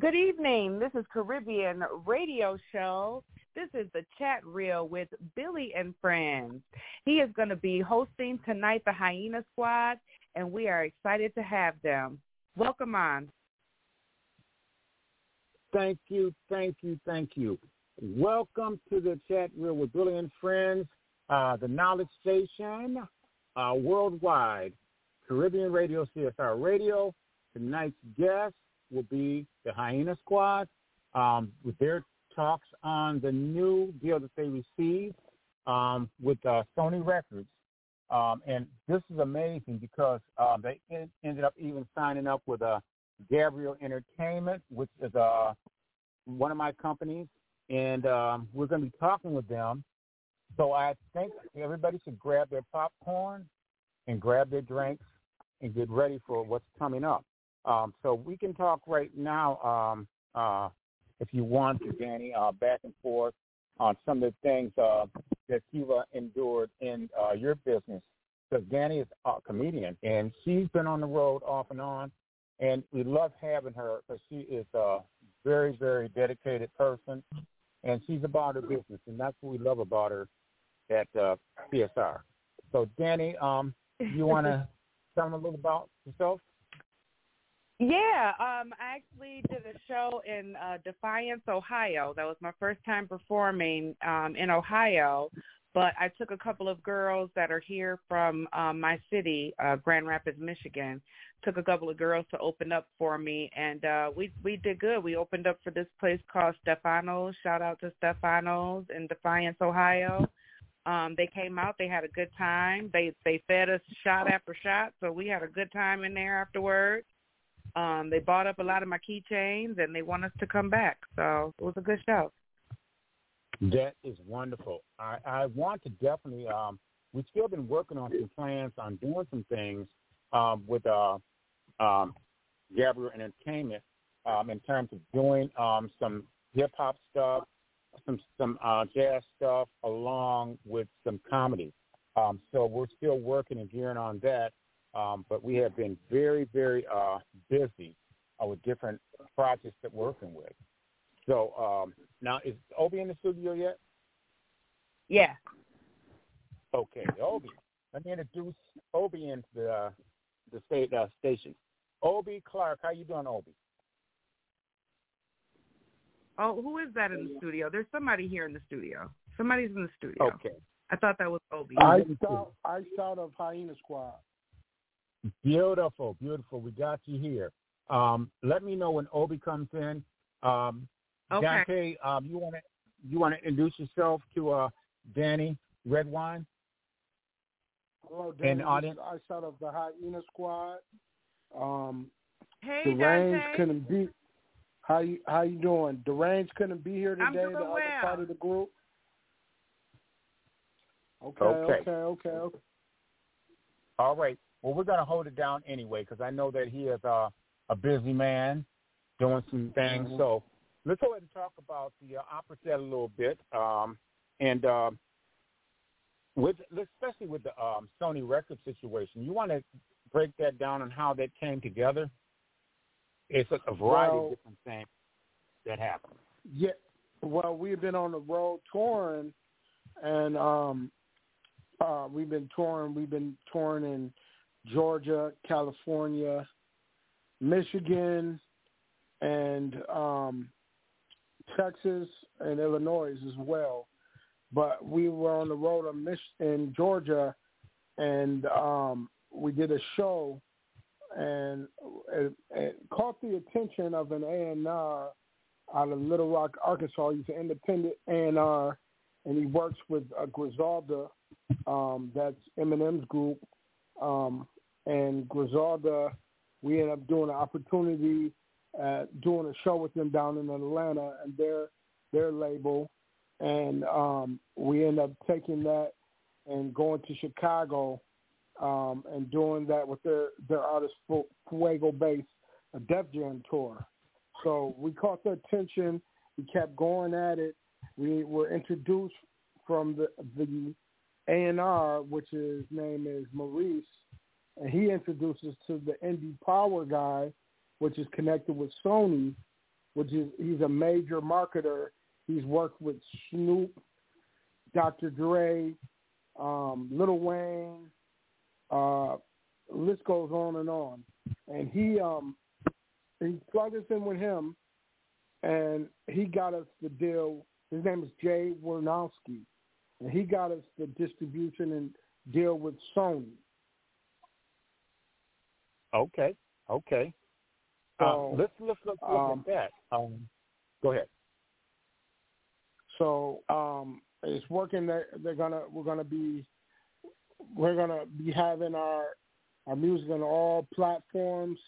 Good evening. This is Caribbean Radio Show. This is the chat reel with Billie and Friends. He is going to be hosting tonight the Hyena Squad, and we are excited to have them. Welcome on. Thank you, thank you, thank you. Welcome to the chat reel with Billie and Friends, uh, the Knowledge Station, uh, worldwide, Caribbean Radio, CSR Radio. Tonight's guest will be the Hyena Squad um, with their talks on the new deal that they received um, with uh, Sony Records. Um, and this is amazing because um, they en- ended up even signing up with uh, Gabriel Entertainment, which is uh, one of my companies, and um, we're going to be talking with them. So I think everybody should grab their popcorn and grab their drinks and get ready for what's coming up. Um, so we can talk right now, um, uh, if you want to, Danny, uh, back and forth on some of the things uh, that you've uh, endured in uh, your business. Because Danny is a comedian, and she's been on the road off and on, and we love having her because she is a very, very dedicated person, and she's about her business, and that's what we love about her at uh, CSR. So, Danny, um, you want to tell them a little about yourself? Yeah, um, I actually did a show in uh, Defiance, Ohio. That was my first time performing um, in Ohio. But I took a couple of girls that are here from um, my city, uh, Grand Rapids, Michigan. Took a couple of girls to open up for me, and uh, we we did good. We opened up for this place called Stefano's. Shout out to Stefano's in Defiance, Ohio. Um, they came out. They had a good time. They they fed us shot after shot, so we had a good time in there afterwards. Um, they bought up a lot of my keychains, and they want us to come back. So it was a good show. That is wonderful. I, I want to definitely. Um, we've still been working on some plans on doing some things um, with uh, um, Gabriel Entertainment um, in terms of doing um, some hip hop stuff, some some uh, jazz stuff, along with some comedy. Um, so we're still working and gearing on that. Um, but we have been very, very uh, busy uh, with different projects that we're working with. So um, now, is Obi in the studio yet? Yeah. Okay, Obi. Let me introduce Obi into the uh, the state uh, station. Obi Clark, how you doing, Obi? Oh, who is that in the studio? There's somebody here in the studio. Somebody's in the studio. Okay. I thought that was Obi. I thought I thought of Hyena Squad. Beautiful, beautiful. We got you here. Um, let me know when Obi comes in. Um, Okay. Dante, um, you want to you want to introduce yourself to uh, Danny Redwine? Hello, And Danny. audience- I thought of the Hyena Squad. Um, Hey, Derange Dante. couldn't be. How you how you doing? Derange couldn't be here I'm today. doing the other well. part of the group. Okay, Okay. okay, okay, okay. All right. Well, we're going to hold it down anyway because I know that he is uh, a busy man doing some things. Mhm. So let's go ahead and talk about the uh, opera set a little bit. Um, and uh, with especially with the um, Sony record situation, you want to break that down and how that came together? It's a, a variety Well- of different things that happened. Yeah. Well, we've been on the road touring, and um, uh, we've been touring. We've been touring in Georgia, California, Michigan, and um, Texas and Illinois as well. But we were on the road in, Mich- in Georgia, and um, we did a show, and it, it caught the attention of an A and R out of Little Rock, Arkansas. He's an independent A and R, and he works with uh, Griselda. Um, that's Eminem's group, um, and Griselda. We ended up doing an opportunity doing a show with them down in Atlanta and their their label, and um, we ended up taking that and going to Chicago um, and doing that with their their artist Fuego Base, a Def Jam tour. So we caught their attention. We kept going at it. We were introduced from the the A and R, which his name is Maurice, and he introduces to the Indie Power guy, which is connected with Sony. which is he's a major marketer. He's worked with Snoop, Dr. Dre, um, Lil Wayne. Uh, list goes on and on. And he um, he plugged us in with him, and he got us the deal. His name is Jay Wernowski, and he got us the distribution and deal with Sony. Okay, okay. Uh, so, let's let's look, look um, at that. Um, go ahead. So um, it's working. They're, they're gonna we're gonna be we're gonna be having our our music on all platforms.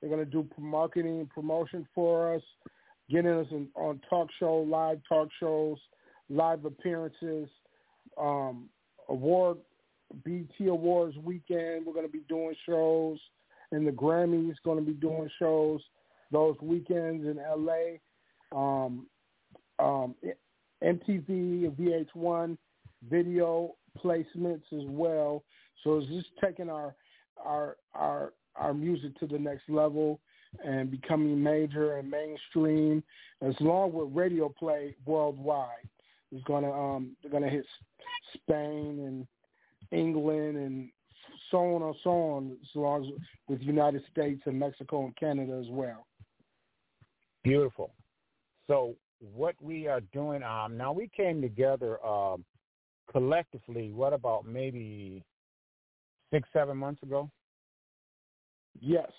They're gonna do marketing and promotion for us, getting us in, on talk show, live talk shows, live appearances, um, award BET Awards weekend. We're gonna be doing shows and the Grammys going to be doing shows those weekends in LA. Um, um, MTV, and VH1 video placements as well. So it's just taking our our our our music to the next level and becoming major and mainstream, as long with radio play worldwide. It's gonna um they're gonna hit Spain and England and so on and so on, as long as with United States and Mexico and Canada as well. Beautiful. So what we are doing, um, now we came together um, collectively. What about maybe six, seven months ago? Yes,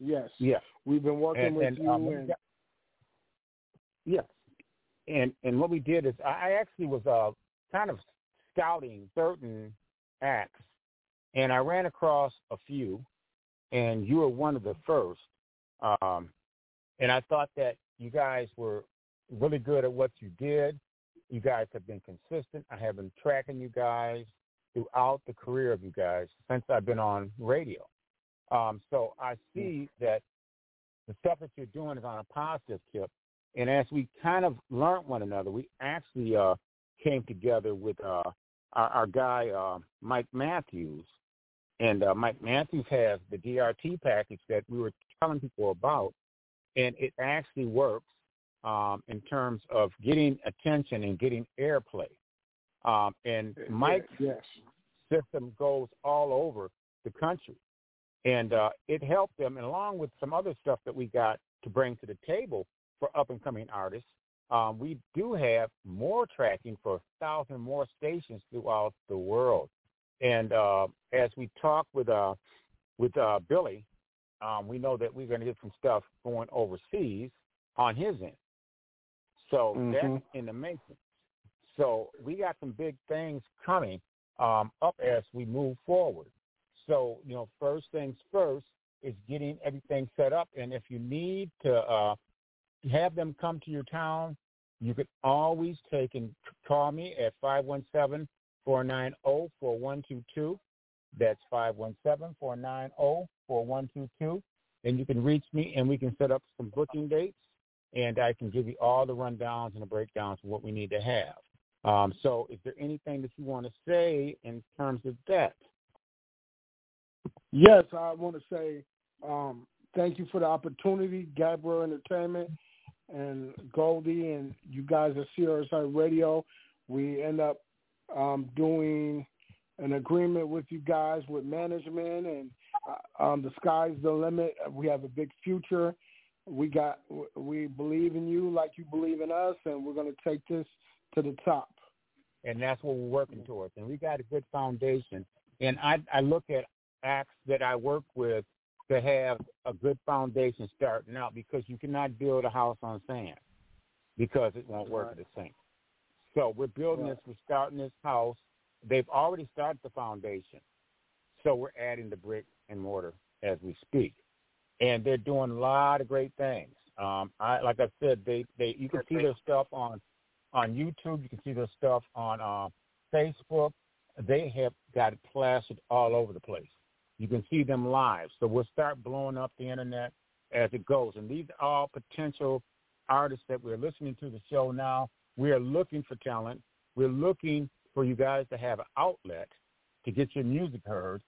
yes, yeah. We've been working and, with and, you. Um, and... Got, yes, and and what we did is I actually was uh, kind of scouting certain acts and I ran across a few, and you were one of the first. Um, and I thought that you guys were really good at what you did. You guys have been consistent. I have been tracking you guys throughout the career of you guys since I've been on radio. Um, so I see that the stuff that you're doing is on a positive tip. And as we kind of learned one another, we actually uh, came together with uh, our, our guy uh, Mike Matthews, and uh, Mike Matthews has the DRT package that we were telling people about, and it actually works um, in terms of getting attention and getting airplay. Um, and Mike's yes. system goes all over the country. And uh, it helped them, and along with some other stuff that we got to bring to the table for up-and-coming artists, um, we do have more tracking for a thousand more stations throughout the world. And uh, as we talk with uh, with uh, Billie, um, we know that we're going to get some stuff going overseas on his end. So mm-hmm. that's in the making. So we got some big things coming um, up as we move forward. So you know, first things first is getting everything set up. And if you need to uh, have them come to your town, you can always take and call me at five one seven 490-4122. That's 517-490-4122. And you can reach me and we can set up some booking dates and I can give you all the rundowns and the breakdowns of what we need to have. Um, so is there anything that you want to say in terms of that? Yes, I want to say um, thank you for the opportunity, Gabriel Entertainment and Goldie and you guys at CRSI Radio. We end up um, doing an agreement with you guys with management, and uh, um, the sky's the limit. We have a big future. We got we believe in you like you believe in us, and we're going to take this to the top. And that's what we're working towards. And we got a good foundation. And I, I look at acts that I work with to have a good foundation starting out because you cannot build a house on sand because it won't work right. the same. So we're building this, we're starting this house. They've already started the foundation. So we're adding the brick and mortar as we speak. And they're doing a lot of great things. Um, I, like I said, they, they you can see their stuff on on YouTube. You can see their stuff on uh, Facebook. They have got it plastered all over the place. You can see them live. So we'll start blowing up the internet as it goes. And these are all potential artists that we're listening to the show now we are looking for talent. We're looking for you guys to have an outlet to get your music heard.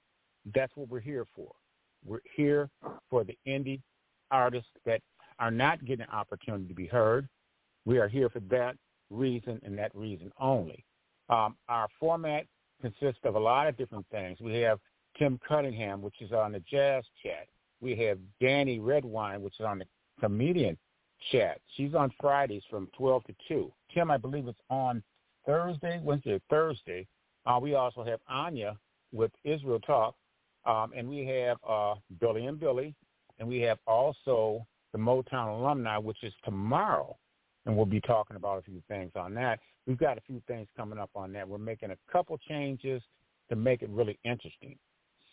That's what we're here for. We're here for the indie artists that are not getting an opportunity to be heard. We are here for that reason and that reason only. Um, our format consists of a lot of different things. We have Tim Cunningham, which is on the jazz chat. We have Danny Redwine, which is on the comedian chat. She's on Fridays from 12 to 2. Tim, I believe it's on Thursday, Wednesday, Thursday. Uh, we also have Anya with Israel Talk, um, and we have uh, Billy and Billy, and we have also the Motown alumni, which is tomorrow, and we'll be talking about a few things on that. We've got a few things coming up on that. We're making a couple changes to make it really interesting.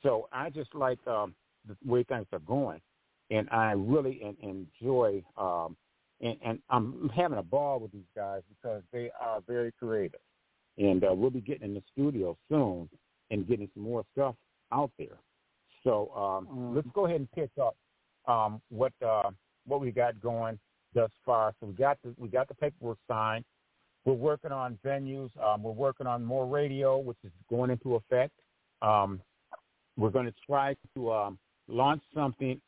So I just like um, the way things are going, and I really enjoy um, and, and I'm having a ball with these guys because they are very creative, and uh, we'll be getting in the studio soon and getting some more stuff out there. So um, mm-hmm. let's go ahead and pick up um, what uh, what we got going thus far. So we got the we got the paperwork signed. We're working on venues. Um, we're working on more radio, which is going into effect. Um, we're going to try to um, launch something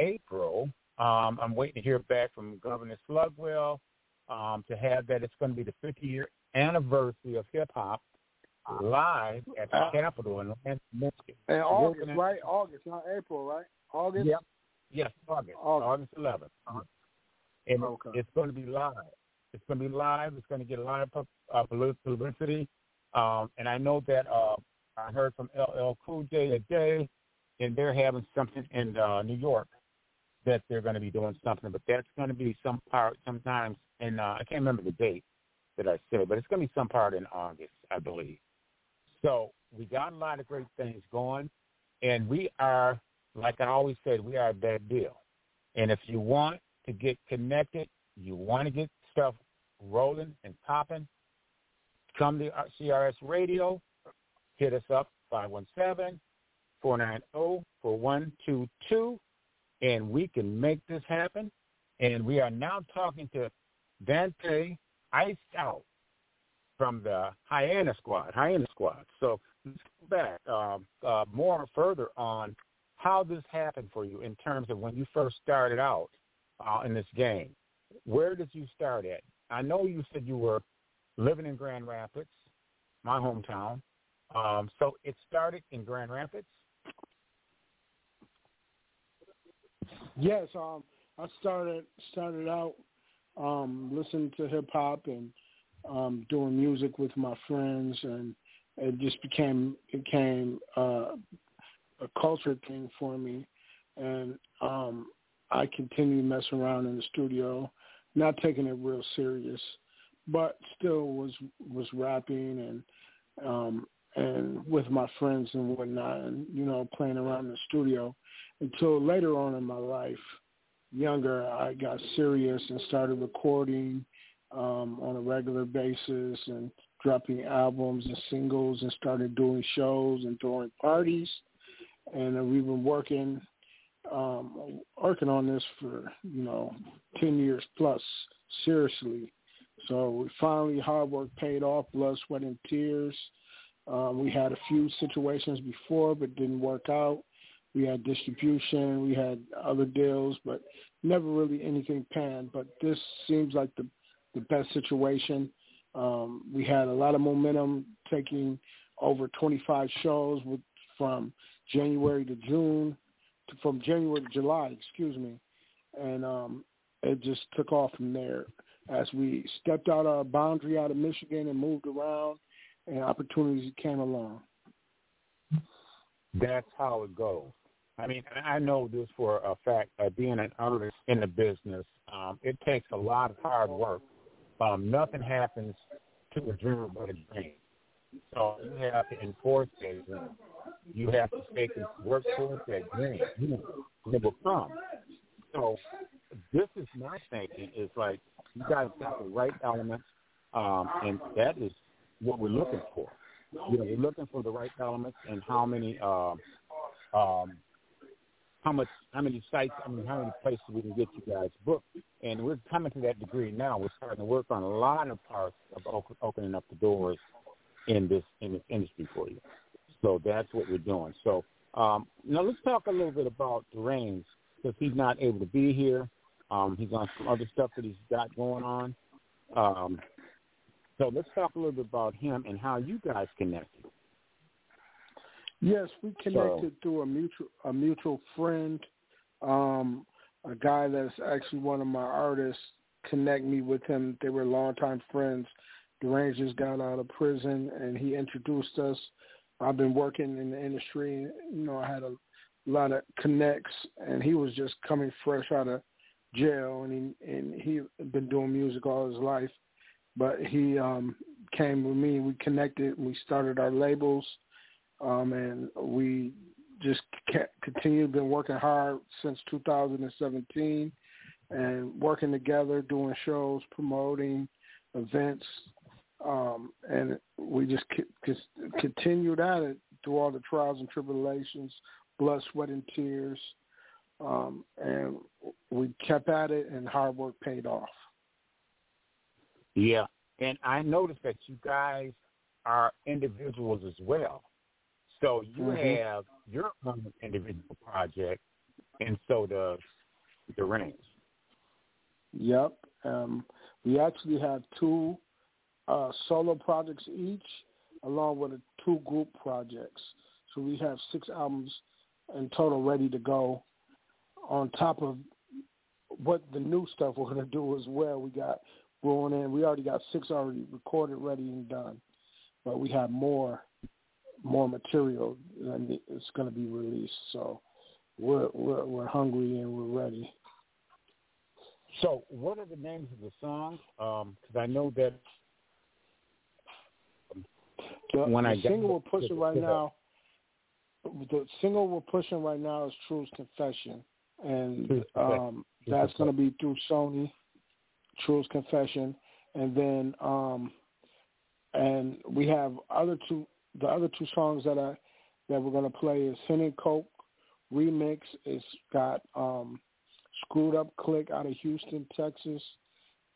April um, I'm waiting to hear back from Governor Slugwell um, to have that. It's going to be the 50 year anniversary of hip hop live at the uh, Capitol in Lansing, Michigan. And August, right? August, not April, right? August. Yep. Yes, August. August, August 11th. Uh-huh. And okay. it's going to be live. It's going to be live. It's going to get a lot of uh, publicity. Um, and I know that uh, I heard from LL Cool J today, and they're having something in uh, New York that they're going to be doing something, but that's going to be some part sometimes in uh, I can't remember the date that I said, but it's going to be some part in August, I believe. So we got a lot of great things going, and we are, like I always said, we are a bad deal. And if you want to get connected, you want to get stuff rolling and popping, come to CRS Radio, hit us up, 517 490 4122 and we can make this happen. And we are now talking to Dante Iced Out from the Hyena Squad, Hyena Squad. So let's go back uh, uh, more further on how this happened for you in terms of when you first started out uh, in this game. Where did you start at? I know you said you were living in Grand Rapids, my hometown. Um, so it started in Grand Rapids. Yes, um, I started started out um, listening to hip hop and um, doing music with my friends, and it just became became uh, a culture thing for me. And um, I continued messing around in the studio, not taking it real serious, but still was was rapping and um, and with my friends and whatnot, and you know playing around in the studio until later on in my life, younger, I got serious and started recording um, on a regular basis and dropping albums and singles and started doing shows and throwing parties. And we've been working um, working on this for you know ten years plus seriously. So we finally hard work paid off, blood, sweat, and tears. Um, we had a few situations before, but didn't work out. We had distribution, we had other deals, but never really anything panned. But this seems like the the best situation. Um, we had a lot of momentum, taking over 25 shows with, from January to June, to, from January to July, excuse me, and um, it just took off from there as we stepped out our boundary out of Michigan and moved around, and opportunities came along. That's how it goes. I mean, I know this for a fact. Uh, being an artist in the business, um, it takes a lot of hard work. Um, nothing happens to a dream but a dream. So you have to enforce that dream. You have to stay work towards that dream. You will come. So this is my thinking. Is like you got to get the right elements, um, and that is what we're looking for. You know, we're looking for the right elements and how many um, um, how much, how many sites, I mean, how many places we can get you guys booked. And we're coming to that degree now. We're starting to work on a lot of parts of opening up the doors in this in this industry for you. So that's what we're doing. So um, now let's talk a little bit about Reigns because he's not able to be here. Um, he's on some other stuff that he's got going on. Um, so let's talk a little bit about him and how you guys connected. Yes, we connected so, through a mutual a mutual friend, um, a guy that's actually one of my artists. Connect me with him. They were longtime friends. The Rangers got out of prison, and he introduced us. I've been working in the industry. You know, I had a lot of connects, and he was just coming fresh out of jail, and he and he been doing music all his life. But he um came with me. We connected. We started our labels, um, and we just kept, continued been working hard since 2017, and working together, doing shows, promoting events, um, and we just c- c- continued at it through all the trials and tribulations, blood, sweat, and tears. Um, and we kept at it, and hard work paid off. Yeah, and I noticed that you guys are individuals as well. So you mm-hmm. have your own individual project, and so does the range. Yep. Um, we actually have two uh, solo projects each, along with a two group projects. So we have six albums in total ready to go. On top of what the new stuff we're going to do as well, we got going in. We already got six already recorded, ready, and done, but we have more more material it's going to be released. So we're we're, we're hungry and we're ready. So, what are the names of the songs? Because um, I know that the, when the I single we're pushing right now, the single we're pushing right now is Truth's Confession, and um, that's going to be through Sony. Truth's Confession, and then um, and we have other two. The other two songs that I that we're to play is Hen and Coke remix. It's got um, Screwed Up Click out of Houston, Texas.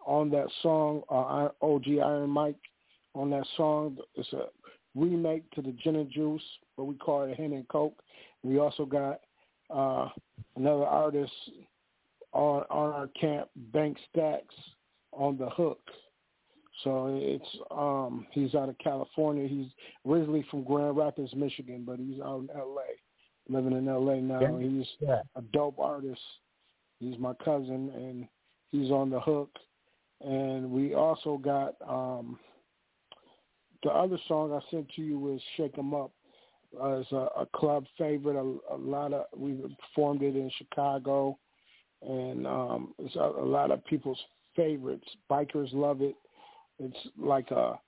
On that song, uh, OG Iron Mike on that song. It's a remake to the Gin and Juice, but we call it Hen and Coke. We also got uh, another artist on on our camp, Bank Stacks, on the hook. So it's um he's out of California. He's originally from Grand Rapids, Michigan, but he's out in LA. Living in LA now. Yeah. He's yeah. a dope artist. He's my cousin and he's on the hook. And we also got um the other song I sent to you was "Shake 'Em Up." Uh, it's a, a club favorite. A, a lot of we performed it in Chicago, and um, it's a, a lot of people's favorites. Bikers love it. It's like a,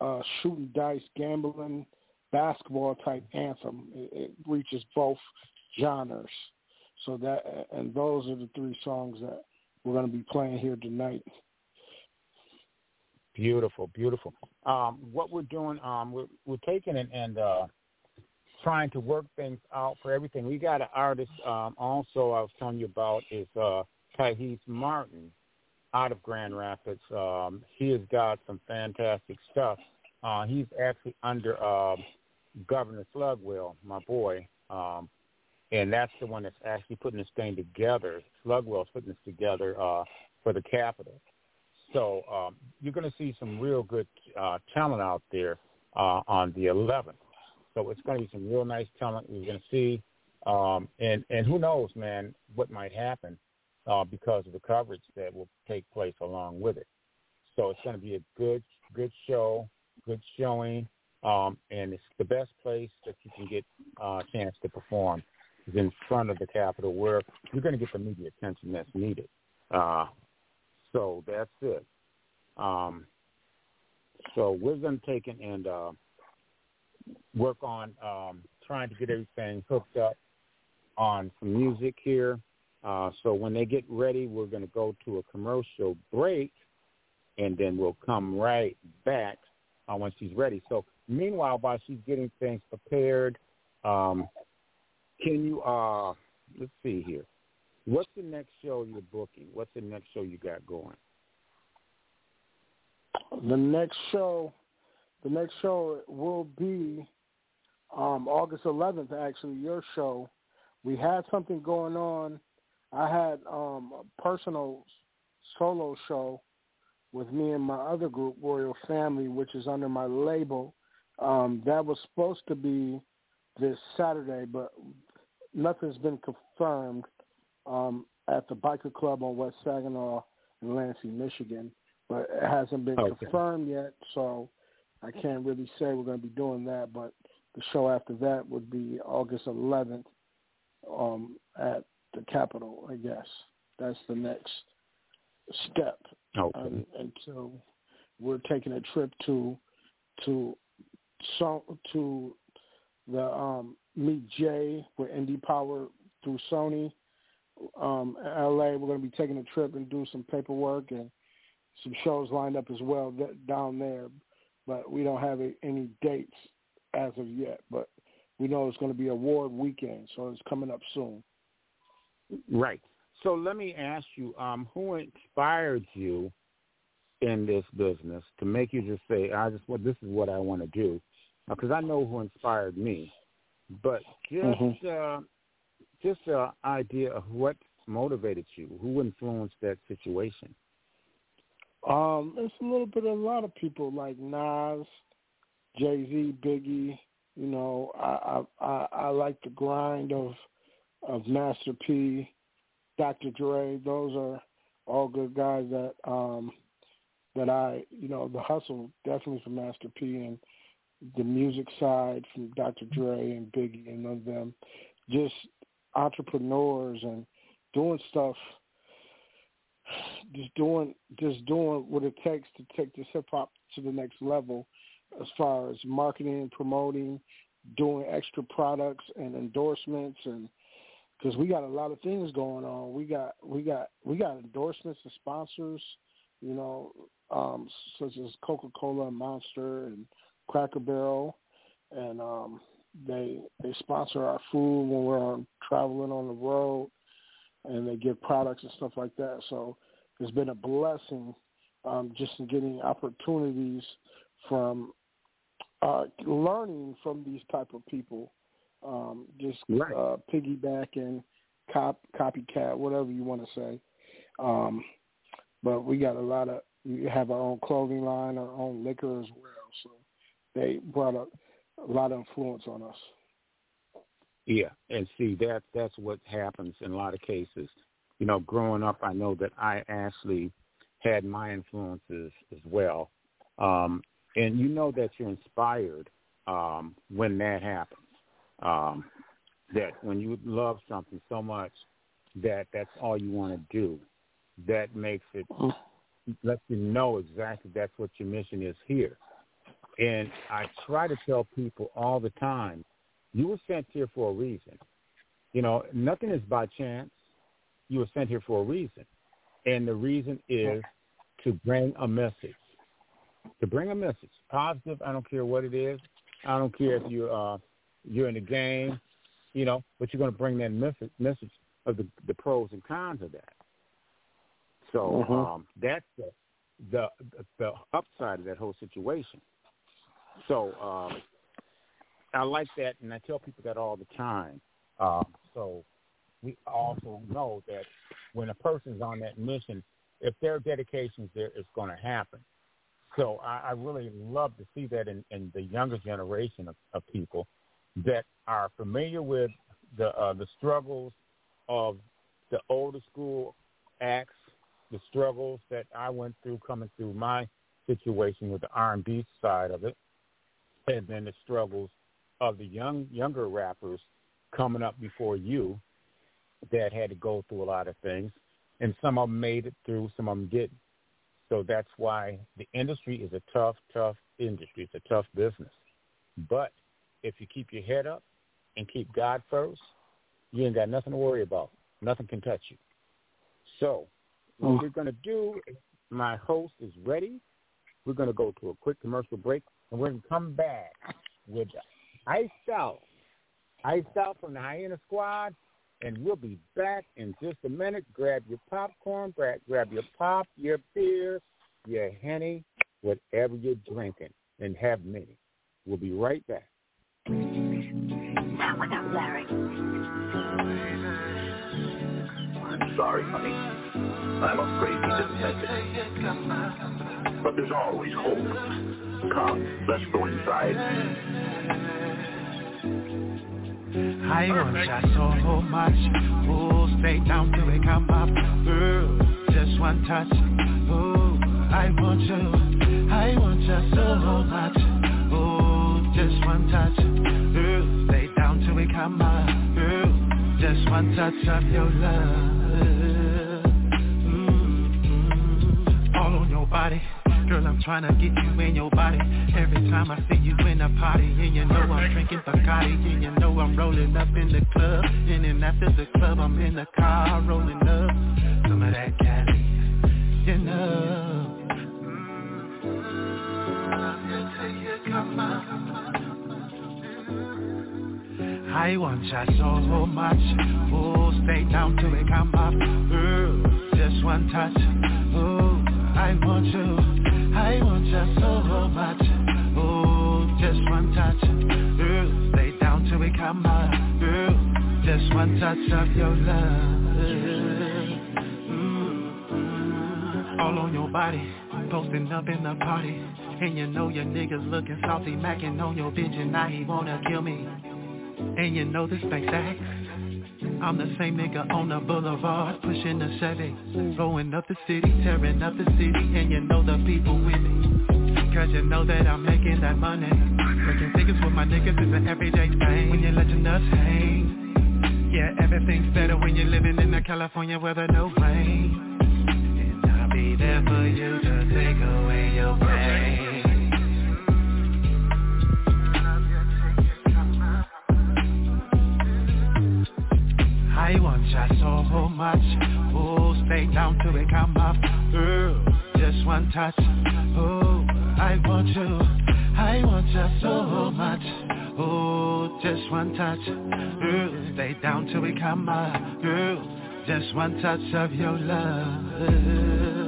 a shooting dice, gambling, basketball type anthem. It, it reaches both genres. So that and those are the three songs that we're going to be playing here tonight. Beautiful, beautiful. Um, what we're doing, um, we're, we're taking it and uh, trying to work things out for everything. We got an artist um, also I was telling you about is uh, Kahis Martin out of Grand Rapids. Um, he has got some fantastic stuff. Uh, he's actually under uh, Governor Slugwell, my boy, um, and that's the one that's actually putting this thing together. Slugwell's putting this together uh, for the Capitol. So um, you're going to see some real good uh, talent out there uh, on the 11th. So it's going to be some real nice talent we're going to see. Um, and, and who knows, man, what might happen uh, because of the coverage that will take place along with it. So it's going to be a good, good show, good showing, um, and it's the best place that you can get uh, a chance to perform is in front of the Capitol, where you're going to get the media attention that's needed. Uh, so that's it. Um, so we're going to take it and uh, work on um, trying to get everything hooked up on some music here. Uh, so when they get ready, we're going to go to a commercial break, and then we'll come right back uh, when she's ready. So meanwhile, while she's getting things prepared, um, can you, uh, let's see here. What's the next show you're booking? What's the next show you got going? The next show, the next show will be um, August 11th. Actually, your show. We had something going on I had um, a personal solo show with me and my other group, Royal Family, which is under my label. Um, that was supposed to be this Saturday, but nothing's been confirmed um, at the Biker Club on West Saginaw in Lansing, Michigan. But it hasn't been okay. confirmed yet, so I can't really say we're going to be doing that. But the show after that would be August 11th um, at the Capitol, I guess. That's the next step. Okay. Um, and so we're taking a trip to to so to the um, Meet Jay with Indie Power through Sony. Um, LA, we're going to be taking a trip and do some paperwork and some shows lined up as well down there, but we don't have any dates as of yet. But we know it's going to be award weekend, so it's coming up soon. Right. So let me ask you, um, who inspired you in this business to make you just say, "I just well, this is what I want to do," because I know who inspired me, but just mm-hmm. uh, just an idea of what motivated you, who influenced that situation. Um, it's a little bit of a lot of people like Nas, Jay Z, Biggie. You know, I, I I I like the grind of of Master P, Dr. Dre. Those are all good guys that um that I you know the hustle definitely from Master P and the music side from Dr. Dre and Biggie and of them. Just entrepreneurs and doing stuff just doing just doing what it takes to take this hip hop to the next level as far as marketing, promoting, doing extra products and endorsements and because we got a lot of things going on. We got we got we got endorsements and sponsors, you know, um, such as Coca Cola and Monster and Cracker Barrel, and um, they they sponsor our food when we're on traveling on the road, and they give products and stuff like that. So it's been a blessing um, just in getting opportunities from uh, learning from these type of people, um, just right. uh, piggybacking, cop, copycat, whatever you want to say. Um, but we got a lot of we have our own clothing line, our own liquor as well. So they brought a, a lot of influence on us. Yeah, and see that that's what happens in a lot of cases. You know, growing up, I know that I actually had my influences as well. Um, and you know that you're inspired um, when that happens. Um, that when you love something so much that that's all you want to do, that makes it lets you know exactly that's what your mission is here. And I try to tell people all the time, you were sent here for a reason. You know, nothing is by chance. You were sent here for a reason. And the reason is to bring a message to bring a message, positive. I don't care what it is. I don't care if you're uh, you're in the game, you know, but you're going to bring that message message of the the pros and cons of that. So mm-hmm. um, that's the, the the upside of that whole situation. So um, I like that, and I tell people that all the time. Um, so we also know that when a person's on that mission, if their dedication is there, it's going to happen. So I, I really love to see that in, in the younger generation of, of people that are familiar with the uh, the struggles of the older school acts, the struggles that I went through coming through my situation with the R&B side of it, and then the struggles of the young younger rappers coming up before you that had to go through a lot of things, and some of them made it through, some of them didn't. So that's why the industry is a tough, tough industry. It's a tough business. But if you keep your head up and keep God first, you ain't got nothing to worry about. Nothing can touch you. So what mm. we're going to do, my host is ready. We're going to go to a quick commercial break, and we're going to come back with Ice Out. Ice Out from the Hyena Squad, and we'll be back in just a minute. Grab your popcorn, grab, grab your pop, your beer, your henny, whatever you're drinking, and have many. We'll be right back. Now without Larry. I'm sorry, honey. I'm afraid he didn't make it. But there's always hope. Come, let's go inside. I want ya so much. Oh, stay down till we come up. Girl, just one touch. Oh, I want you. I want ya so much. Just one touch. Girl, stay down till we come up. Girl, just one touch of your love. Mm-hmm. All on your body. Girl, I'm trying to get you in your body Every time I see you in a party And you know I'm drinking Bacardi And you know I'm rolling up in the club And then after the club I'm in the car rolling up Some of that Cali You know I want ya so much. Oh, stay down till we come up. Girl, just one touch. Oh, I want you. I want you so much. Oh, just one touch. Girl, stay down till we come up. Girl, just one touch of your love. Mm-hmm. All on your body Posting up in the party. And you know your niggas looking salty Macking on your bitch and now he wanna kill me And you know this makes I'm the same nigga on the boulevard, pushing the Chevy Blowing up the city, tearing up the city, and you know the people with me Cause you know that I'm making that money. Making figures with my niggas is an everyday thing. When you let your nuts hang Yeah, everything's better when you're living in the California weather, no rain. And I'll be there for you to take away your pain I want ya so much. Oh, stay down till we come up. Girl, just one touch. Oh, I want you. I want ya so much. Oh, just one touch. Girl, stay down till we come up. Girl, just one touch of your love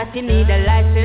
that you need a license.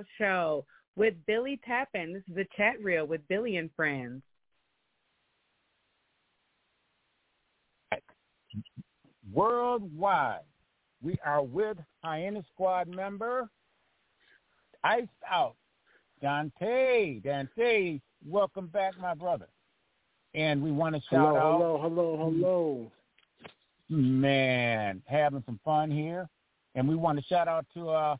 Radio Show with Billie Tappin. This is a chat reel with Billie and friends. Worldwide, we are with Hyena Squad member, Iced Out, Dante. Dante, welcome back, my brother. And we want to shout Hello, out, hello, hello, hello. man, having some fun here. And we want to shout out to uh,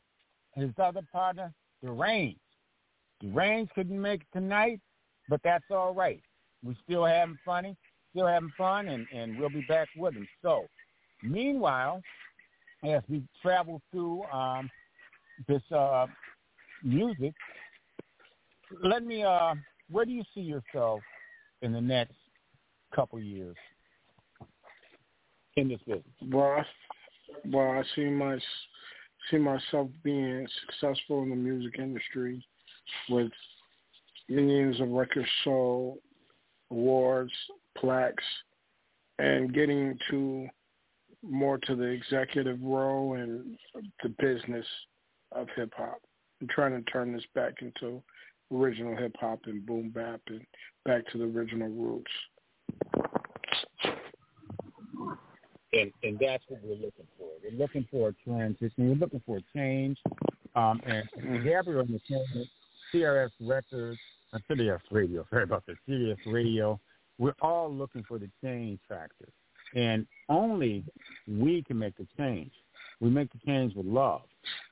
his other partner, Deranged. Deranged couldn't make it tonight, but that's all right. We're still having funny, still having fun, and, and we'll be back with him. So, meanwhile, as we travel through um, this uh, music, let me. Uh, where do you see yourself in the next couple years in this business? Well, I, well, I see my see myself being successful in the music industry with millions of records sold, awards, plaques, and getting to more to the executive role and the business of hip hop. I'm trying to turn this back into original hip hop and boom bap and back to the original roots. and and that's what we're looking for. We're looking for a transition. We're looking for a change. Um, and Gabriel Entertainment, CRS Records, uh, CRS Radio. Sorry about that. CRS Radio. We're all looking for the change factor, and only we can make the change. We make the change with love.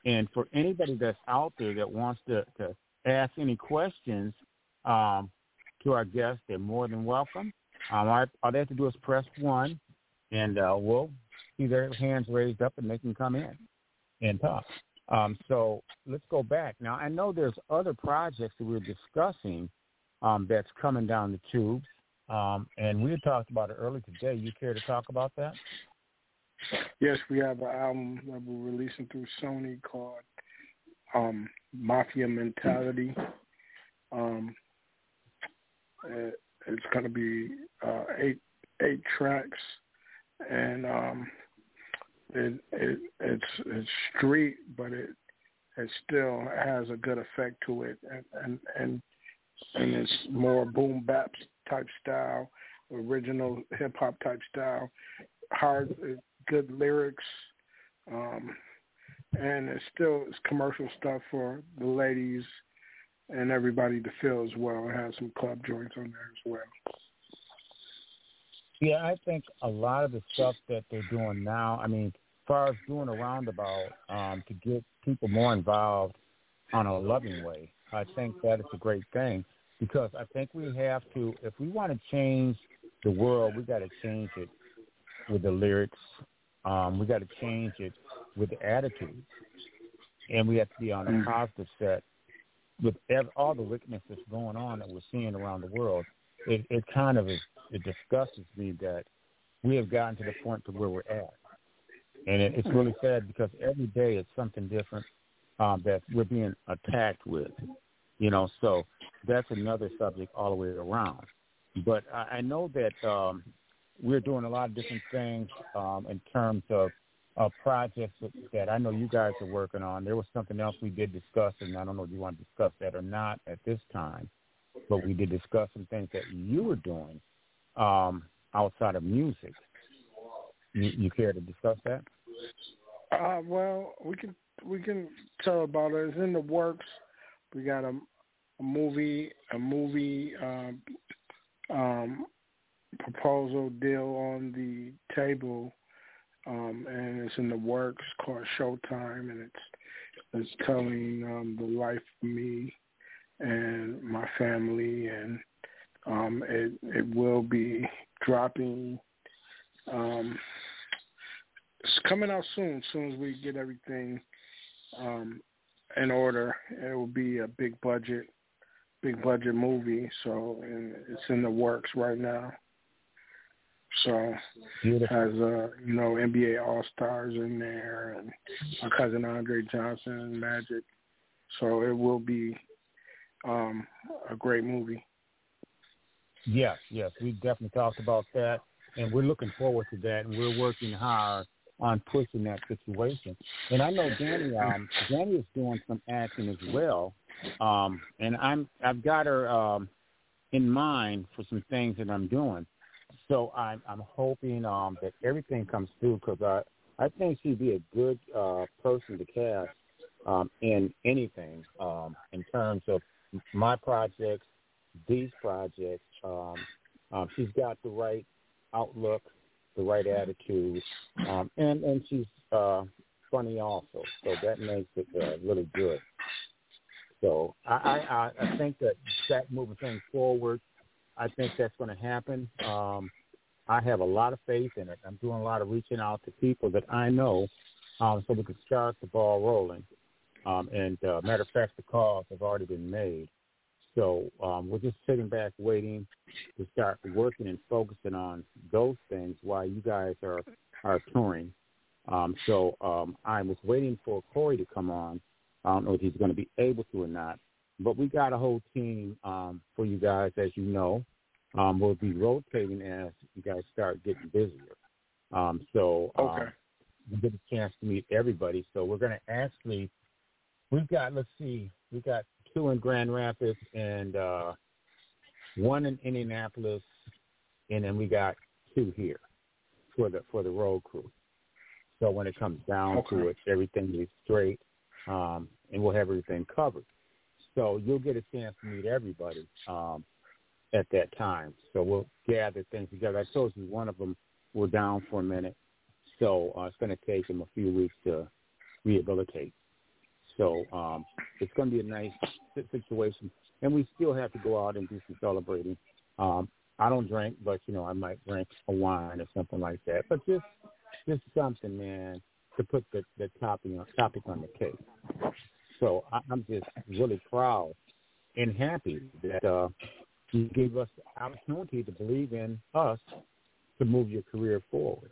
And for anybody that's out there that wants to, to ask any questions um, to our guests, they're more than welcome. Um, all, all they have to do is press one, and uh, we'll see their hands raised up, and they can come in and talk. Um, so let's go back. Now, I know there's other projects that we're discussing um, that's coming down the tubes, um, and we talked about it earlier today. You care to talk about that? Yes, we have an album that we're releasing through Sony called um, Mafia Mentality. Um, It, it's going to be uh, eight eight tracks, and um, it, it it's it's street, but it it still has a good effect to it, and and and, and it's more boom bap type style, original hip hop type style, hard good lyrics, um, and it's still it's commercial stuff for the ladies and everybody to feel as well. It has some club joints on there as well. Yeah, I think a lot of the stuff that they're doing now, I mean, as far as doing a roundabout um, to get people more involved on a loving way, I think that is a great thing because I think we have to, if we want to change the world, we got to change it with the lyrics. Um, we got to change it with the attitudes, and we have to be on a mm. positive set with all the wickedness that's going on that we're seeing around the world. It, it kind of is, it disgusts me that we have gotten to the point to where we're at, and it, it's really sad because every day it's something different um, that we're being attacked with. You know, so that's another subject all the way around. But I, I know that um, we're doing a lot of different things um, in terms of uh, projects that I know you guys are working on. There was something else we did discuss, and I don't know if you want to discuss that or not at this time, but we did discuss some things that you were doing um, outside of music. You, you care to discuss that? Uh, well, we can we can tell about it. It's in the works. We got a, a movie a movie um, um, proposal deal on the table um, and it's in the works called Showtime, and it's it's telling um, the life of me and my family, and um, it it will be dropping. Um, it's coming out soon. As soon as we get everything um, in order, it will be a big budget, big budget movie. So and it's in the works right now. So Beautiful. has uh, you know NBA All Stars in there, and my cousin Andre Johnson and Magic. So it will be um, a great movie. Yes, yes, we definitely talked about that, and we're looking forward to that, and we're working hard on pushing that situation. And I know Danny, um, Danny is doing some acting as well, um, and I'm I've got her um, in mind for some things that I'm doing. So I'm I'm hoping um, that everything comes through because I I think she'd be a good uh, person to cast um, in anything um, in terms of my projects, these projects. Um, um, she's got the right outlook, the right attitude, um, and and she's uh, funny also. So that makes it uh, really good. So I, I I think that that moving things forward, I think that's going to happen. Um, I have a lot of faith in it. I'm doing a lot of reaching out to people that I know um, so we can start the ball rolling. Um, and uh, matter of fact, the calls have already been made. So um, we're just sitting back waiting to start working and focusing on those things while you guys are, are touring. Um, so um, I was waiting for Corey to come on. I don't know if he's going to be able to or not. But we got a whole team um, for you guys, as you know um, will be rotating as you guys start getting busier. Um, so um, okay. we get a chance to meet everybody. So we're going to actually, we've got, let's see, we've got two in Grand Rapids and uh, one in Indianapolis, and then we got two here for the for the road crew. So when it comes down okay. to it, everything is straight, um, and we'll have everything covered. So you'll get a chance to meet everybody. Um, at that time. So we'll gather things together. I told you one of them were down for a minute, so uh, it's going to take them a few weeks to rehabilitate. So um, it's going to be a nice situation, and we still have to go out and do some celebrating. Um, I don't drink, but you know I might drink a wine or something like that. But just just something, man, to put the the topic on topic on the cake. So I, I'm just really proud and happy that uh, you gave us the opportunity to believe in us to move your career forward.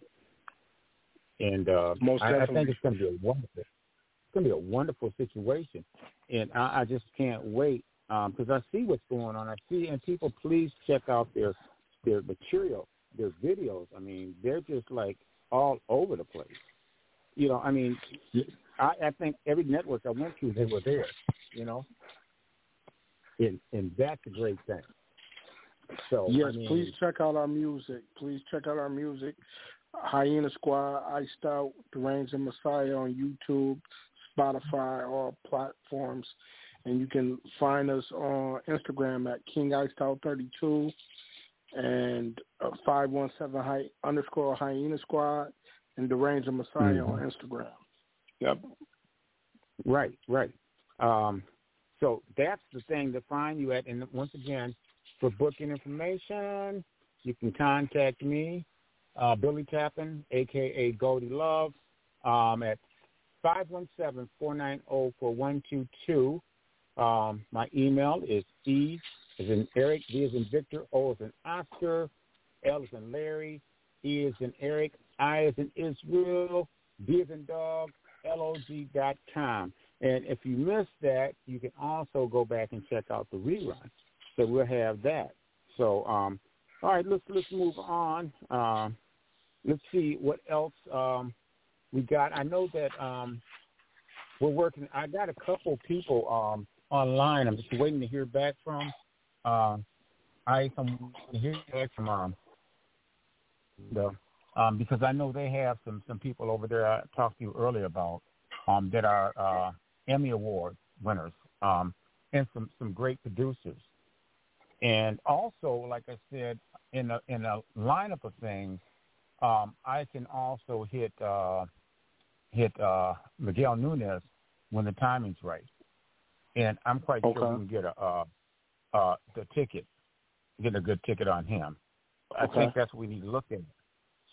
And uh, Most I, I think it's going to be a wonderful, going to be a wonderful situation. And I, I just can't wait because um, I see what's going on. I see, and people, please check out their their material, their videos. I mean, they're just like all over the place. You know, I mean, I, I think every network I went to, they were there. You know, and and that's a great thing. So yes, I mean, please check out our music. Please check out our music. Hyena Squad, Iced Out, Deranged and Messiah on YouTube, Spotify, all platforms. And you can find us on Instagram at King Iced Out 32 and uh, 517 hy- underscore Hyena Squad and Deranged and Messiah mm-hmm. on Instagram. Yep. Right, right. Um, so that's the thing to find you at. And once again, for booking information, you can contact me, uh, Billie Tappin, a.k.a. Goldie Love, um, at 517-490-4122. Um, my email is E is in Eric, V is in Victor, O is in Oscar, L is in Larry, E is in Eric, I is in Israel, D is in dog, L-O-G dot com. And if you missed that, you can also go back and check out the rerun. So we'll have that. So, um, all right, let's let's move on. Uh, let's see what else um, we got. I know that um, we're working. I got a couple people um, online. I'm just waiting to hear back from. Uh, I am hear back from um, the um, because I know they have some some people over there I talked to you earlier about um, that are uh, Emmy Award winners um, and some some great producers. And also, like I said, in a in a lineup of things, um, I can also hit uh, hit uh, Miguel Nunez when the timing's right, and I'm quite okay. sure we can get a uh, uh, the ticket, get a good ticket on him. I think that's what we need to look at.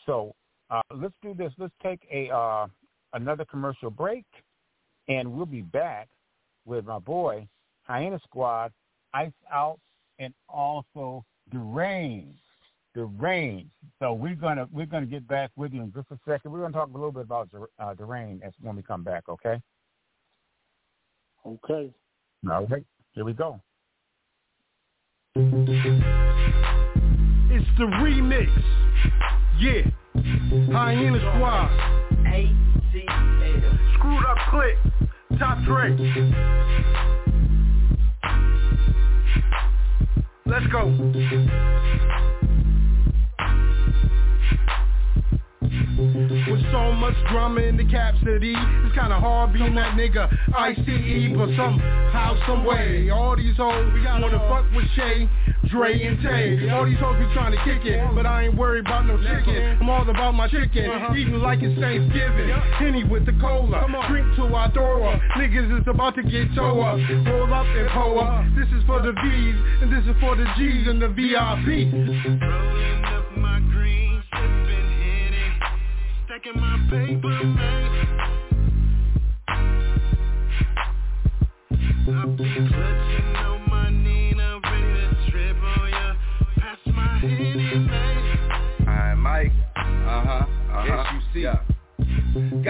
So uh, let's do this. Let's take a uh, another commercial break, and we'll be back with my boy Hyena Squad, Ice Out, and also Deranged. Deranged. So we're gonna we're gonna get back with you in just a second. We're gonna talk a little bit about uh, rain as when we come back. Okay. Okay. All right. Here we go. It's the remix. Yeah. Hyena Squad. A-T-L. Screwed up click. Top Dre. Let's go. With so much drama in the cap city It's kinda hard being that nigga ICE But somehow, some way. All these hoes we wanna fuck with Shay Dre and Tay. All these hoes be trying to kick it But I ain't worried about no chicken. I'm all about my chicken uh-huh. Eating like it's Thanksgiving. Henny with the cola Drink till I throw up Niggas is about to get toe up. Roll up and pull up. This is for the V's And this is for the G's and the VIP paper,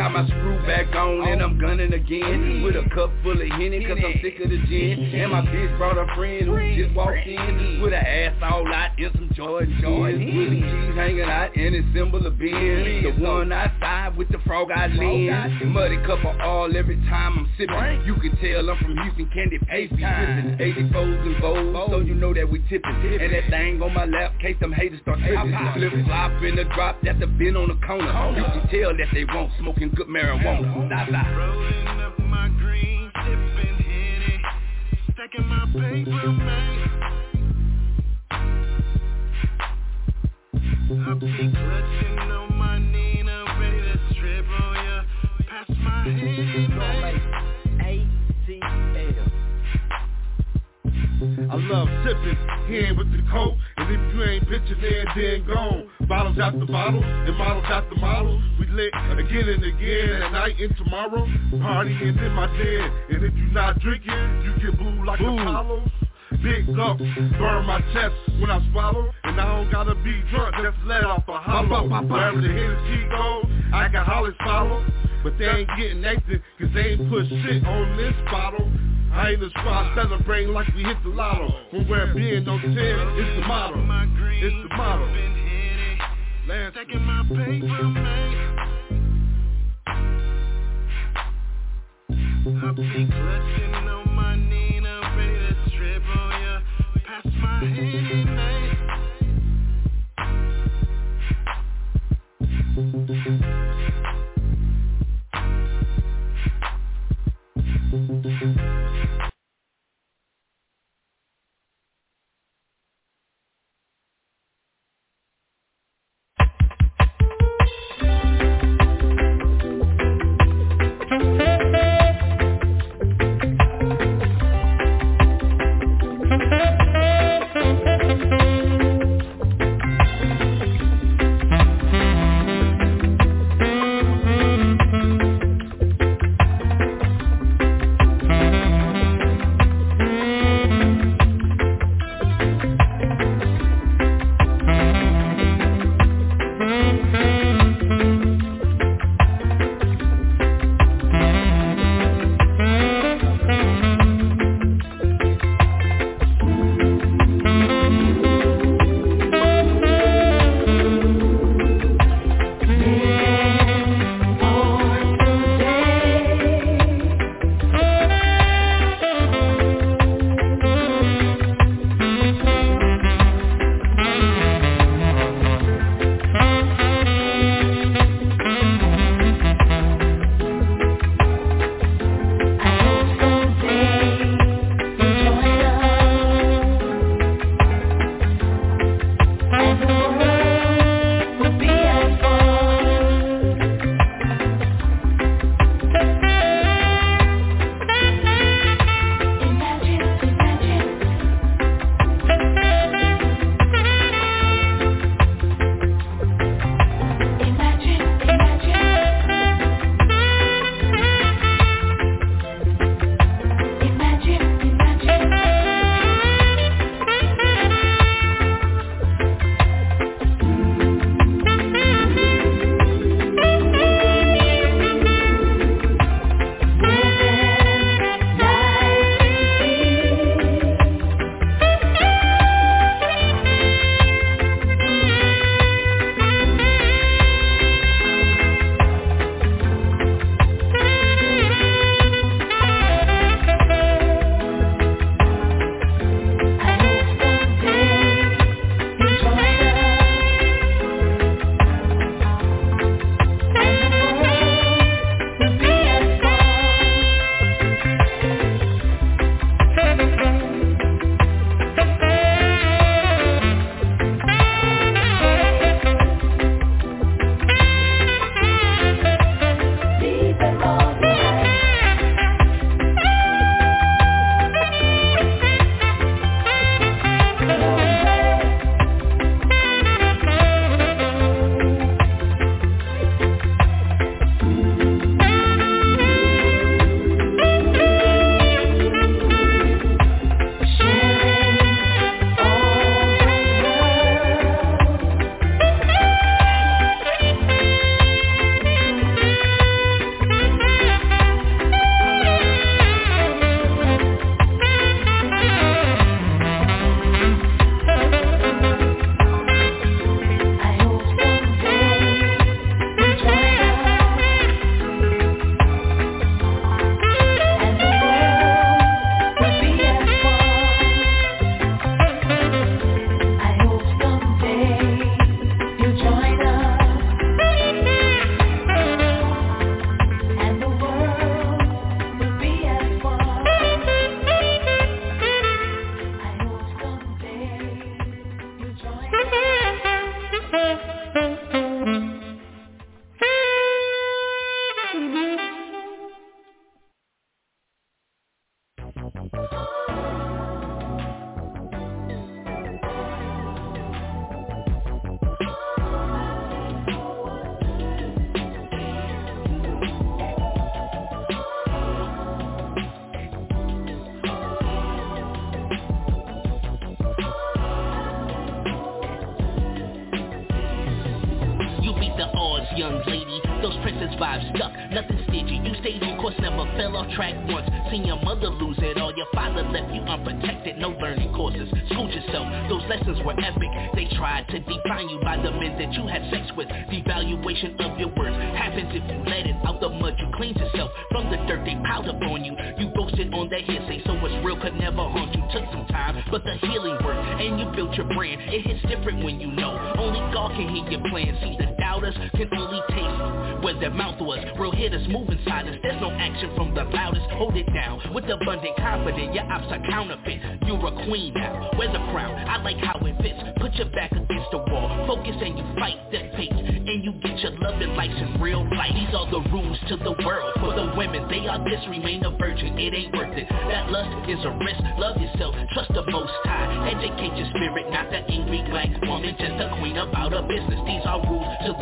Got my screw back on and I'm gunning again With a cup full of Henny cause I'm sick of the gin. And my bitch brought a friend who just walked in With her ass all out in some Jordan. Jordan Willie G's hanging out in his symbol of being The one outside with the frog eye lens Muddy cup of all every time I'm sipping. You can tell I'm from Houston, candy sipping 84s and bowls, so you know that we tipping. And that thing on my lap, case them haters start tripping Flip flop in the drop, that's a bin on the corner. You can tell that they won't smoking good marijuana. Rolling up my green, sipping Henny, stacking my paper, man. I be clutching I love sipping, hand with the coke. And if you ain't pitching there, then gone. Bottles out the bottles, and models out the models. We lit again and again, at night and tomorrow. Partying in my den, and if you not drinking You get blue like Ooh. Apollos. Big up, burn my chest when I swallow. And I don't gotta be drunk, just let off a hollow. Wherever the Hennessy goes, I can holler follow. But they ain't getting active, cause they ain't put shit on this bottle I ain't a spot celebrating like we hit the lotto. When we're being on 10, it's the motto. It's the motto. Taking my paper, man. I be clutching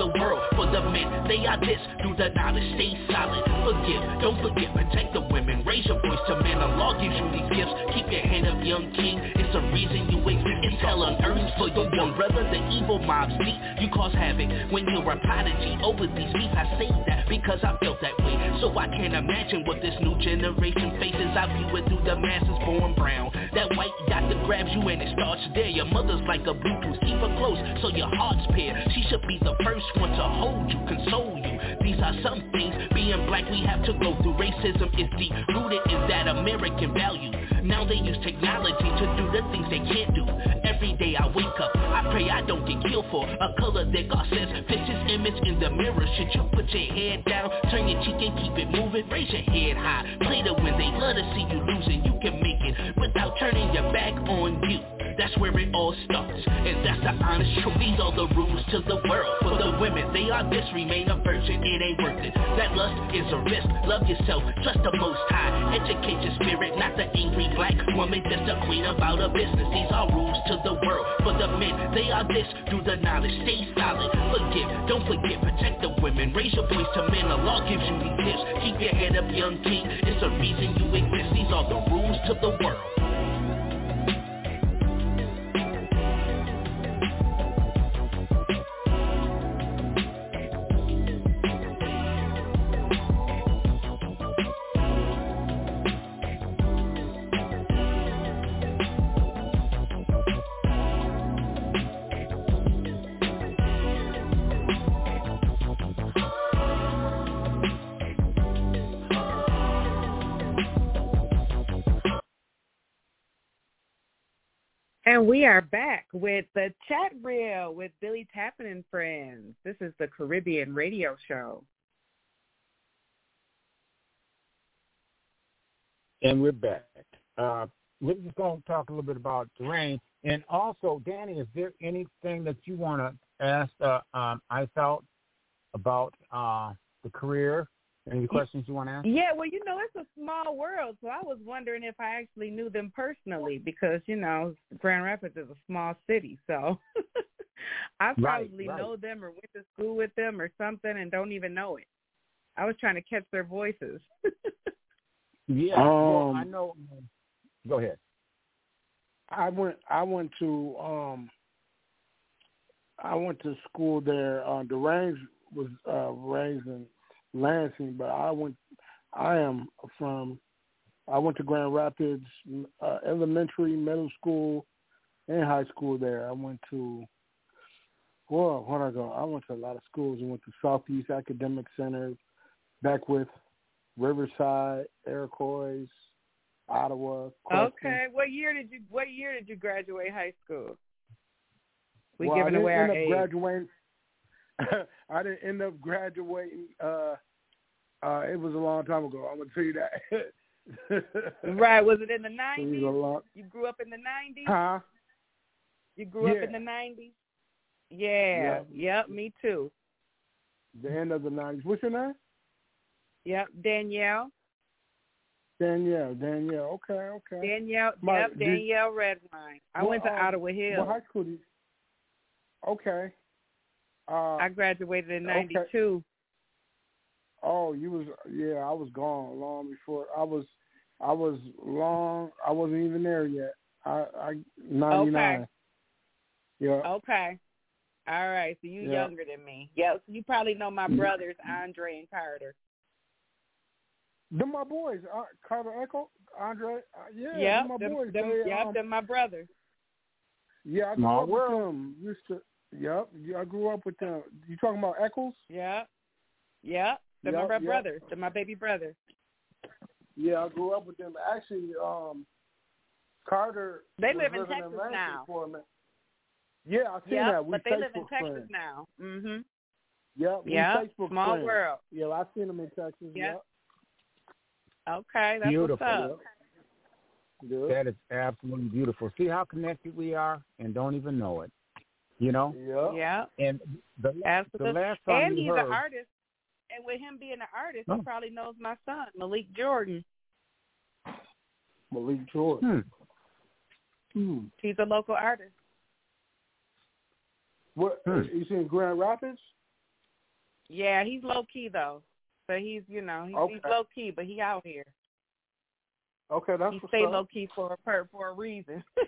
the world. For the men, they are this. Do the knowledge. Stay solid. Forgive. Don't forget. Protect the women. Raise your voice to men. Law gives you these gifts. Keep your head up, young king. It's the reason you exist. It's hell on earth for your young brother. The evil mobs meet. You cause havoc when you're a prodigy. Over these beef, I say that because I felt that way. So I can't imagine what this new generation faces. I view it through the masses born brown. That white doctor grabs you and it starts there. Your mother's like a Bluetooth. Keep her close so your heart's paired. She should be the first one to hold you, console you. These are some things being black we have to go through. Racism is deep rooted in that American value. Now they use technology to do the things they can't do. Every day I wake up, I pray I don't get killed for a color that God says fits his image in the mirror. Should you put your head down, turn your cheek and keep it moving? Raise your head high, play to win. They love to see you losing. You can make it without turning your back on you. That's where it all starts, and that's the honest truth. These are the rules to the world. For the women, they are this, remain a virgin. It ain't worth it. That lust is a risk. Love yourself, trust the Most High. Educate your spirit, not the angry black woman, just a queen about her business. These are rules to the world. For the men, they are this. Through the knowledge, stay solid. Forgive, don't forget, protect the women. Raise your voice to men. The law gives you these gifts. Keep your head up, young king. It's a reason you exist. These are the rules to the world. And we are back with the chat reel with Billie Tappin and friends. This is the Caribbean Radio Show. And we're back. Uh, we're just going to talk a little bit about terrain. And also, Danny, is there anything that you want to ask uh, um, Ice Out about uh, the career? Any questions you want to ask? Yeah, well, you know, it's a small world, so I was wondering if I actually knew them personally because, you know, Grand Rapids is a small city, so I probably right. know them or went to school with them or something and don't even know it. I was trying to catch their voices. yeah, well, Um, I know. Go ahead. I went I went to um I went to school there. Uh the range was uh raised in Lansing, but I went I am from I went to Grand Rapids uh, elementary, middle school, and high school there. I went to well, where I go? I went to a lot of schools. I went to Southeast Academic Center, Beckwith, Riverside, Iroquois, Ottawa. Okay, what year did you what year did you graduate high school? We well, giving away our age. graduating. I didn't end up graduating. Uh, uh, it was a long time ago. I'm gonna tell you that. Right, was it in the nineties? long. You grew up in the nineties? Huh? You grew up in the nineties? Yeah. Yep, me too. The end of the nineties. What's your name? Yep, Danielle. Danielle. Danielle. Okay. Okay. Danielle My- yep, did- Danielle Redwine. I What, went to um, Ottawa Hill. What high school? Did. Okay. Uh, I graduated in okay. ninety two. oh, you was yeah. I was gone long before. I was. I was long. I wasn't even there yet. I. I ninety nine. Okay. Yeah. Okay. All right, so you Yeah. younger than me. Yeah, so you probably know my brothers, Andre and Carter. Them my boys, uh, Carter Echo, Andre. Uh, yeah, yep, them my them, boys. them, they, yep, um, them my brothers. yeah, I grew up with them. Used to. Yep, yeah, I grew up with them. You talking about Eccles? Yeah, yeah. they're my Yep, bro- yep. brothers. They're my baby brothers. Yeah, I grew up with them. Actually, um, Carter. They live in Texas Lansing now. For a minute. Yeah, I seen Yep, that. We but they Facebook live in Texas friends. now. Mhm. Yep, we Yep, Facebook small friends. world. Yeah, I seen them in Texas. Yep. Yep. Okay, that's Beautiful. what's up. Good. That is absolutely beautiful. See how connected we are and don't even know it. You know? Yep. Yeah, And the the absolutely. last time and he's heard, an artist. And with him being an artist, Oh. he probably knows my son, Malik Jordan. Malik Jordan. hmm, Hmm. He's a local artist. What? Hmm. You seen Grand Rapids? Yeah, he's low key though. So he's, you know, he's, he's low key, but he out here. Okay, that's he stay low key for a per, for a reason.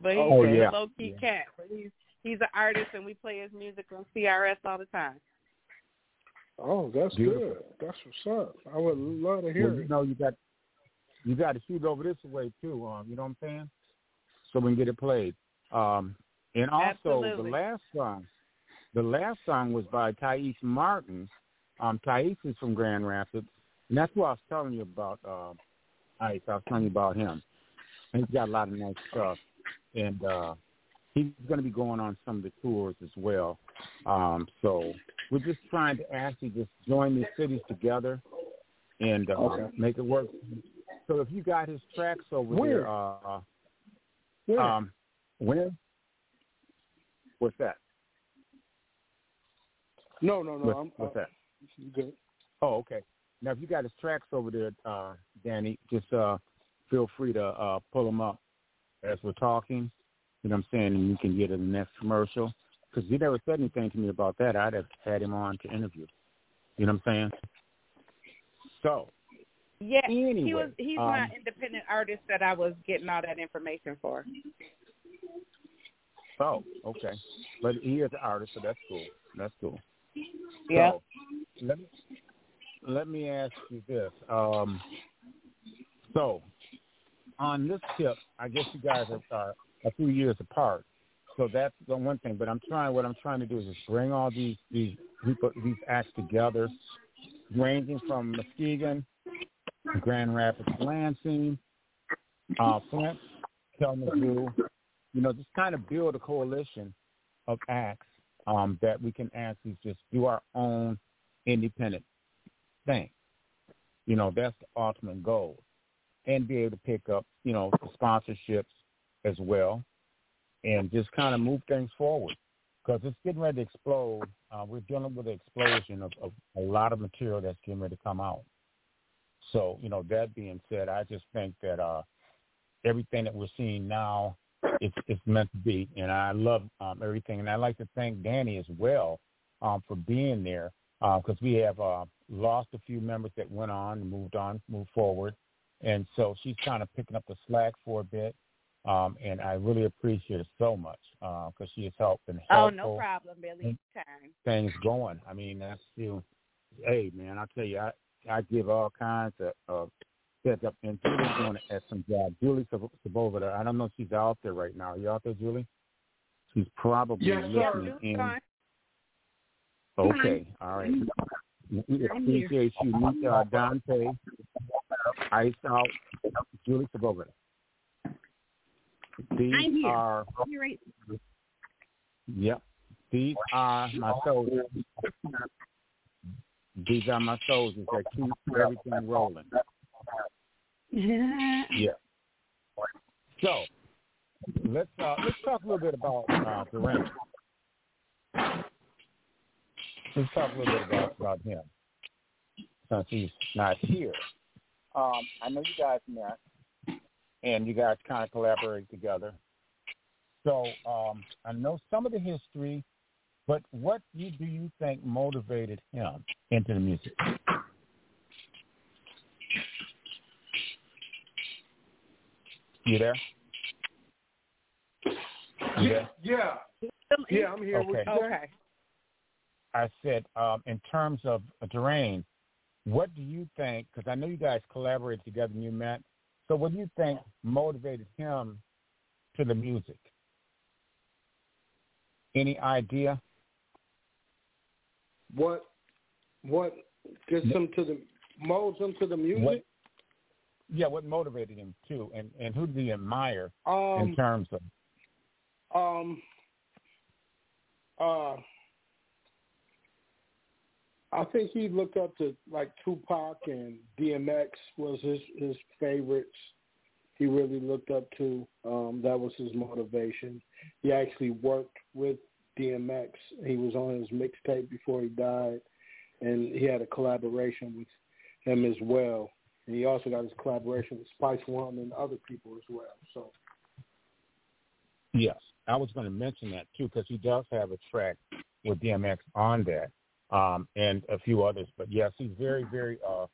but he's Oh, a low key cat. But he's he's an artist, and we play his music on CRS all the time. Oh, that's Beautiful. good. That's what's up. I would love to well, hear you it. know you got you got to shoot over this way too. Um, you know what I'm saying? So we can get it played. Um, and also Absolutely. the last song, the last song was by Thais Martin. Um, Thais is from Grand Rapids, and that's what I was telling you about. Um, Ice, I was telling you about him. And he's got a lot of nice stuff, and uh, he's going to be going on some of the tours as well. Um, so we're just trying to actually just join these cities together and uh, Okay. make it work. So if you got his tracks over Where? there, uh, Where? um, where? What's that? no, no, no. What's, I'm, what's uh, that? good. Oh, okay. Now, if you got his tracks over there, uh, Danny, just uh, feel free to uh, pull them up as we're talking. You know what I'm saying? And you can get in the next commercial. Because he never said anything to me about that. I'd have had him on to interview. You know what I'm saying? So, Yeah, anyway. he was he's um, my independent artist that I was getting all that information for. Oh, okay. But he is an artist, so that's cool. That's cool. Yeah. So, let me let me ask you this. Um, so, on this tip, I guess you guys are uh, a few years apart. So that's the one thing. But I'm trying. What I'm trying to do is just bring all these these people, these acts together, ranging from Muskegon, Grand Rapids, Lansing, uh, Flint, Kalamazoo. You know, just kind of build a coalition of acts um, that we can actually just do our own independent thing. You know, that's the ultimate goal. And be able to pick up, you know, sponsorships as well and just kind of move things forward because it's getting ready to explode. Uh, we're dealing with an explosion of, of a lot of material that's getting ready to come out. So, you know, that being said, I just think that uh, everything that we're seeing now, it's, it's meant to be. And I love um, everything. And I'd like to thank Danny as well um, for being there because we have uh, lost a few members that went on moved on, moved forward. And so she's kind of picking up the slack for a bit. Um, and I really appreciate it so much because she has helped and Oh, no problem, Billie. Time. things going. I mean, that's you. Hey, man, I tell you, I I give all kinds of uh, heads up, and Julie's doing an excellent job. Julie Sab- Sabova, I don't know if she's out there right now. Are you out there, Julie? She's probably Yes, Yeah, sir. in. fine. Okay, all right. We appreciate you, meet uh, Dante, Ice Out, Julie Sabova. These I'm here. are right. Yep. These are my soldiers. These are my soldiers that keep everything rolling. Yeah. So let's uh, let's talk a little bit about uh, Durant. Let's talk a little bit about, about him since he's not here. Um, I know you guys met, and you guys kind of collaborate together. So um, I know some of the history, but what you, do you think motivated him into the music? You there? You Yeah, there? yeah. Yeah, I'm here. Okay. Okay. I said, um, in terms of uh, Daraine, what do you think? Because I know you guys collaborated together and you met. So, what do you think motivated him to the music? Any idea? What what gets him to the molds him to the music? What, yeah, what motivated him too, and and who do you admire um, in terms of? Um. Uh. I think he looked up to like Tupac and DMX was his his favorites. He really looked up to. Um, that was his motivation. He actually worked with DMX. He was on his mixtape before he died, and he had a collaboration with him as well. And he also got his collaboration with Spice One and other people as well. So yes, I was going to mention that too because he does have a track with DMX on that um, and a few others. But yes, he's very, very uh,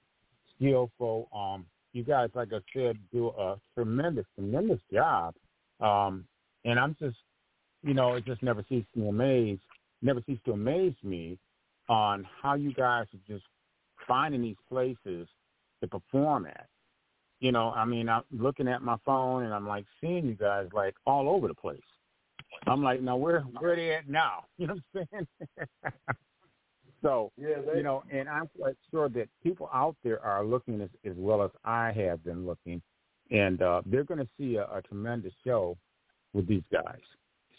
skillful. Um, you guys, like I said, do a tremendous, tremendous job. Um, and I'm just, you know, it just never ceases to amaze, never ceases to amaze me on how you guys are just finding these places to perform at. You know, I mean, I'm looking at my phone and I'm like seeing you guys like all over the place. I'm like, now where where are they at now? You know what I'm saying? So, yeah, they, you know, and I'm quite sure that people out there are looking as, as well as I have been looking, and uh, they're going to see a, a tremendous show with these guys.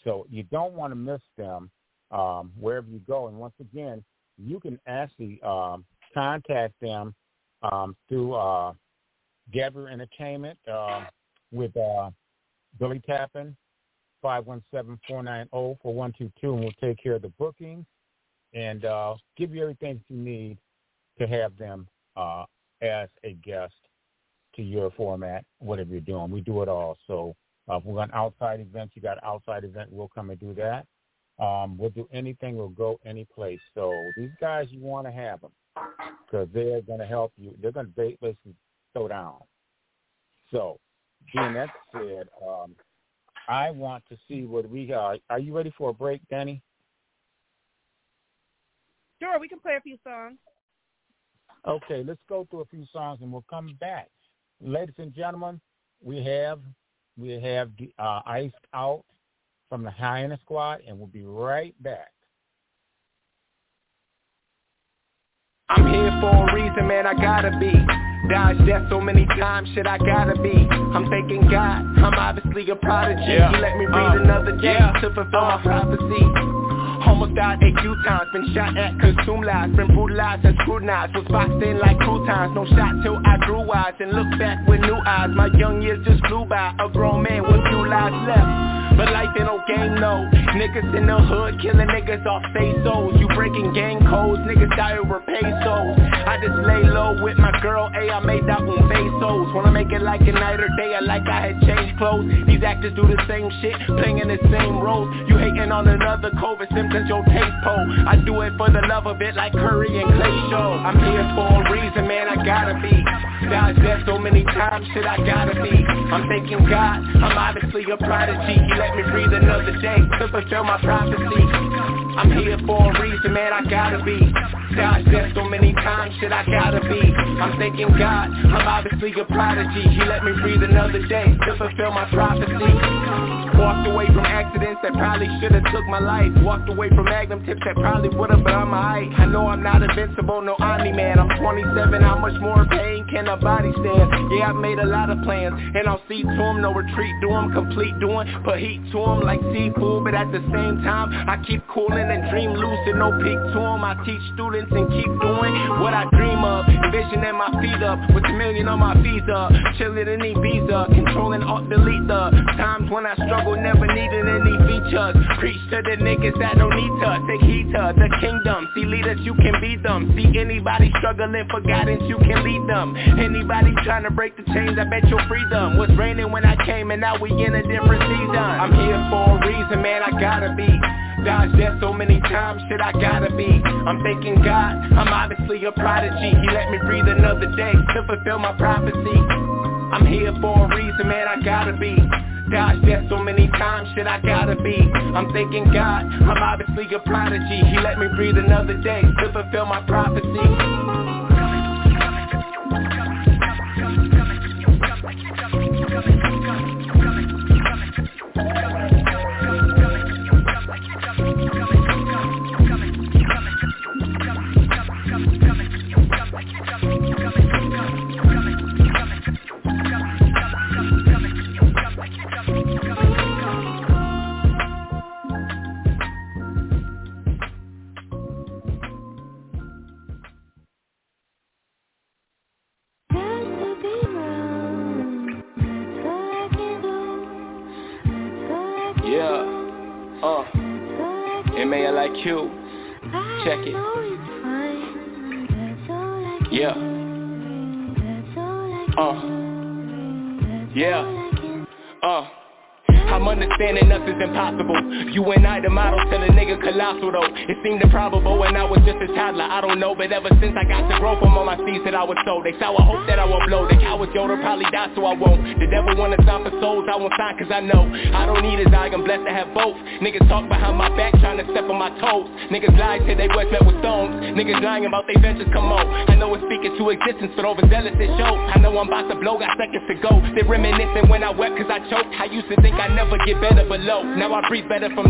So you don't want to miss them um, wherever you go. And once again, you can actually um, contact them um, through uh, Gabriel Entertainment uh, with uh, Billie Tappin, 517-490-4122, and we'll take care of the bookings and uh, give you everything you need to have them uh, as a guest to your format, whatever you're doing. We do it all. So uh, if we're on outside events, you got an outside event, we'll come and do that. Um, we'll do anything. We'll go any place. So these guys, you want to have them because they're going to help you. They're going to basically throw down. So being that said, um, I want to see what we got. Are you ready for a break, Danny? Sure, we can play a few songs. Okay, let's go through a few songs and we'll come back. Ladies and gentlemen, we have we have uh, iced out from the Hyena Squad, and we'll be right back. I'm here for a reason, man. I gotta be. Dodged death so many times, shit, I gotta be. I'm thanking God, I'm obviously a prodigy. Yeah. He let me breathe uh, another day yeah. to fulfill uh, my prophecy. Almost died a few times, been shot at, consumed lies, been brutalized and scrutinized, was boxed in like croutons, no shot till I grew wise and looked back with new eyes. My young years just flew by, a grown man with few lives left. But life ain't no game, no. Niggas in the hood killing niggas off face souls. You breaking gang codes, niggas die over pesos. I just lay low with my girl, ayy, I made that one pesos. Wanna make it like a night or day, I like I had changed clothes. These actors do the same shit, playing the same roles. You hating on another COVID symptoms, your taste pole I do it for the love of it like Curry and Clay Show. I'm here for a reason, man, I gotta be. Dodged death so many times, shit, I gotta be. I'm thanking God, I'm obviously a prodigy let me breathe another day to fulfill my prophecy. I'm here for a reason, man, I gotta be. Dodged death so many times, shit, I gotta be. I'm thanking God, I'm obviously a prodigy. He let me breathe another day to fulfill my prophecy. Walked away from accidents that probably should've took my life Walked away from magnum tips that probably would've been my height I know I'm not invincible, no Omni-Man I'm 27, how much more pain can a body stand? Yeah, I've made a lot of plans And I'll see to them, no retreat, do them, complete doing Put heat to them like seafood But at the same time, I keep cooling and dream lucid No peak to them, I teach students and keep doing what I dream of. Envisioning my feet up, with a million on my visa Chilling in Ibiza, controlling alt delete the Times when I struggle never needed any features. Preach to the niggas that don't need to. Take heed to the kingdom. See leaders, you can beat them. See anybody struggling for guidance, you can lead them. Anybody trying to break the chains, I bet you'll free them. Was raining when I came and now we in a different season. I'm here for a reason, man, I gotta be Dodged death so many times, shit I gotta be. I'm thanking God, I'm obviously a prodigy. He let me breathe another day to fulfill my prophecy. I'm here for a reason, man, I gotta be. Dodge death so many times, shit I gotta be. I'm thanking God, I'm obviously a prodigy. He let me breathe another day to fulfill my prophecy impossible. It seemed improbable when I was just a toddler. I don't know, but ever since I got to grow from all my seeds that I was sold They sour hope that I will blow. The cowards Yoda probably die so I won't. The devil wanna sign for souls, I won't sign cause I know. I don't need his eye, I'm blessed to have both. Niggas talk behind my back trying to step on my toes. Niggas lie, say they was met with stones. Niggas lying about they ventures, come on. I know it's speaking to existence, but overzealous it shows. I know I'm about to blow, got seconds to go. They reminiscing when I wept cause I choked. I used to think I'd never get better below Now I breathe better from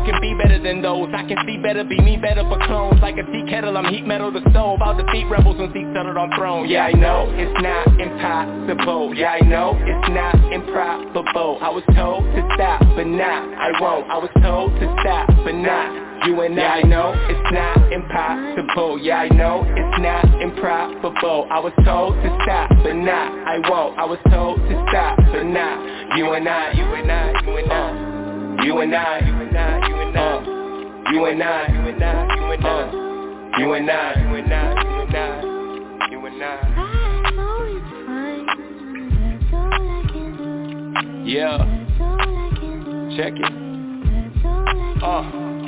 I can be better than those. I can see better, be me better for clones. Like a tea kettle, I'm heat metal the stove. I'll defeat rebels when seats settled on thrones Yeah, I know it's not impossible. Yeah, I know it's not improbable. I was told to stop, but not I won't. I was told to stop, but not. You and yeah, I know it's not impossible. Yeah, I know it's not improbable. I was told to stop, but not I won't. I was told to stop, but not. You and I, you and I, you and I You and I, you and I, you and I you and I, you and I, you and I, you and I, you and I, you and I, you and I. You and I. That's all I can. Yeah. That's all I can. Do Yeah Check it. Uh.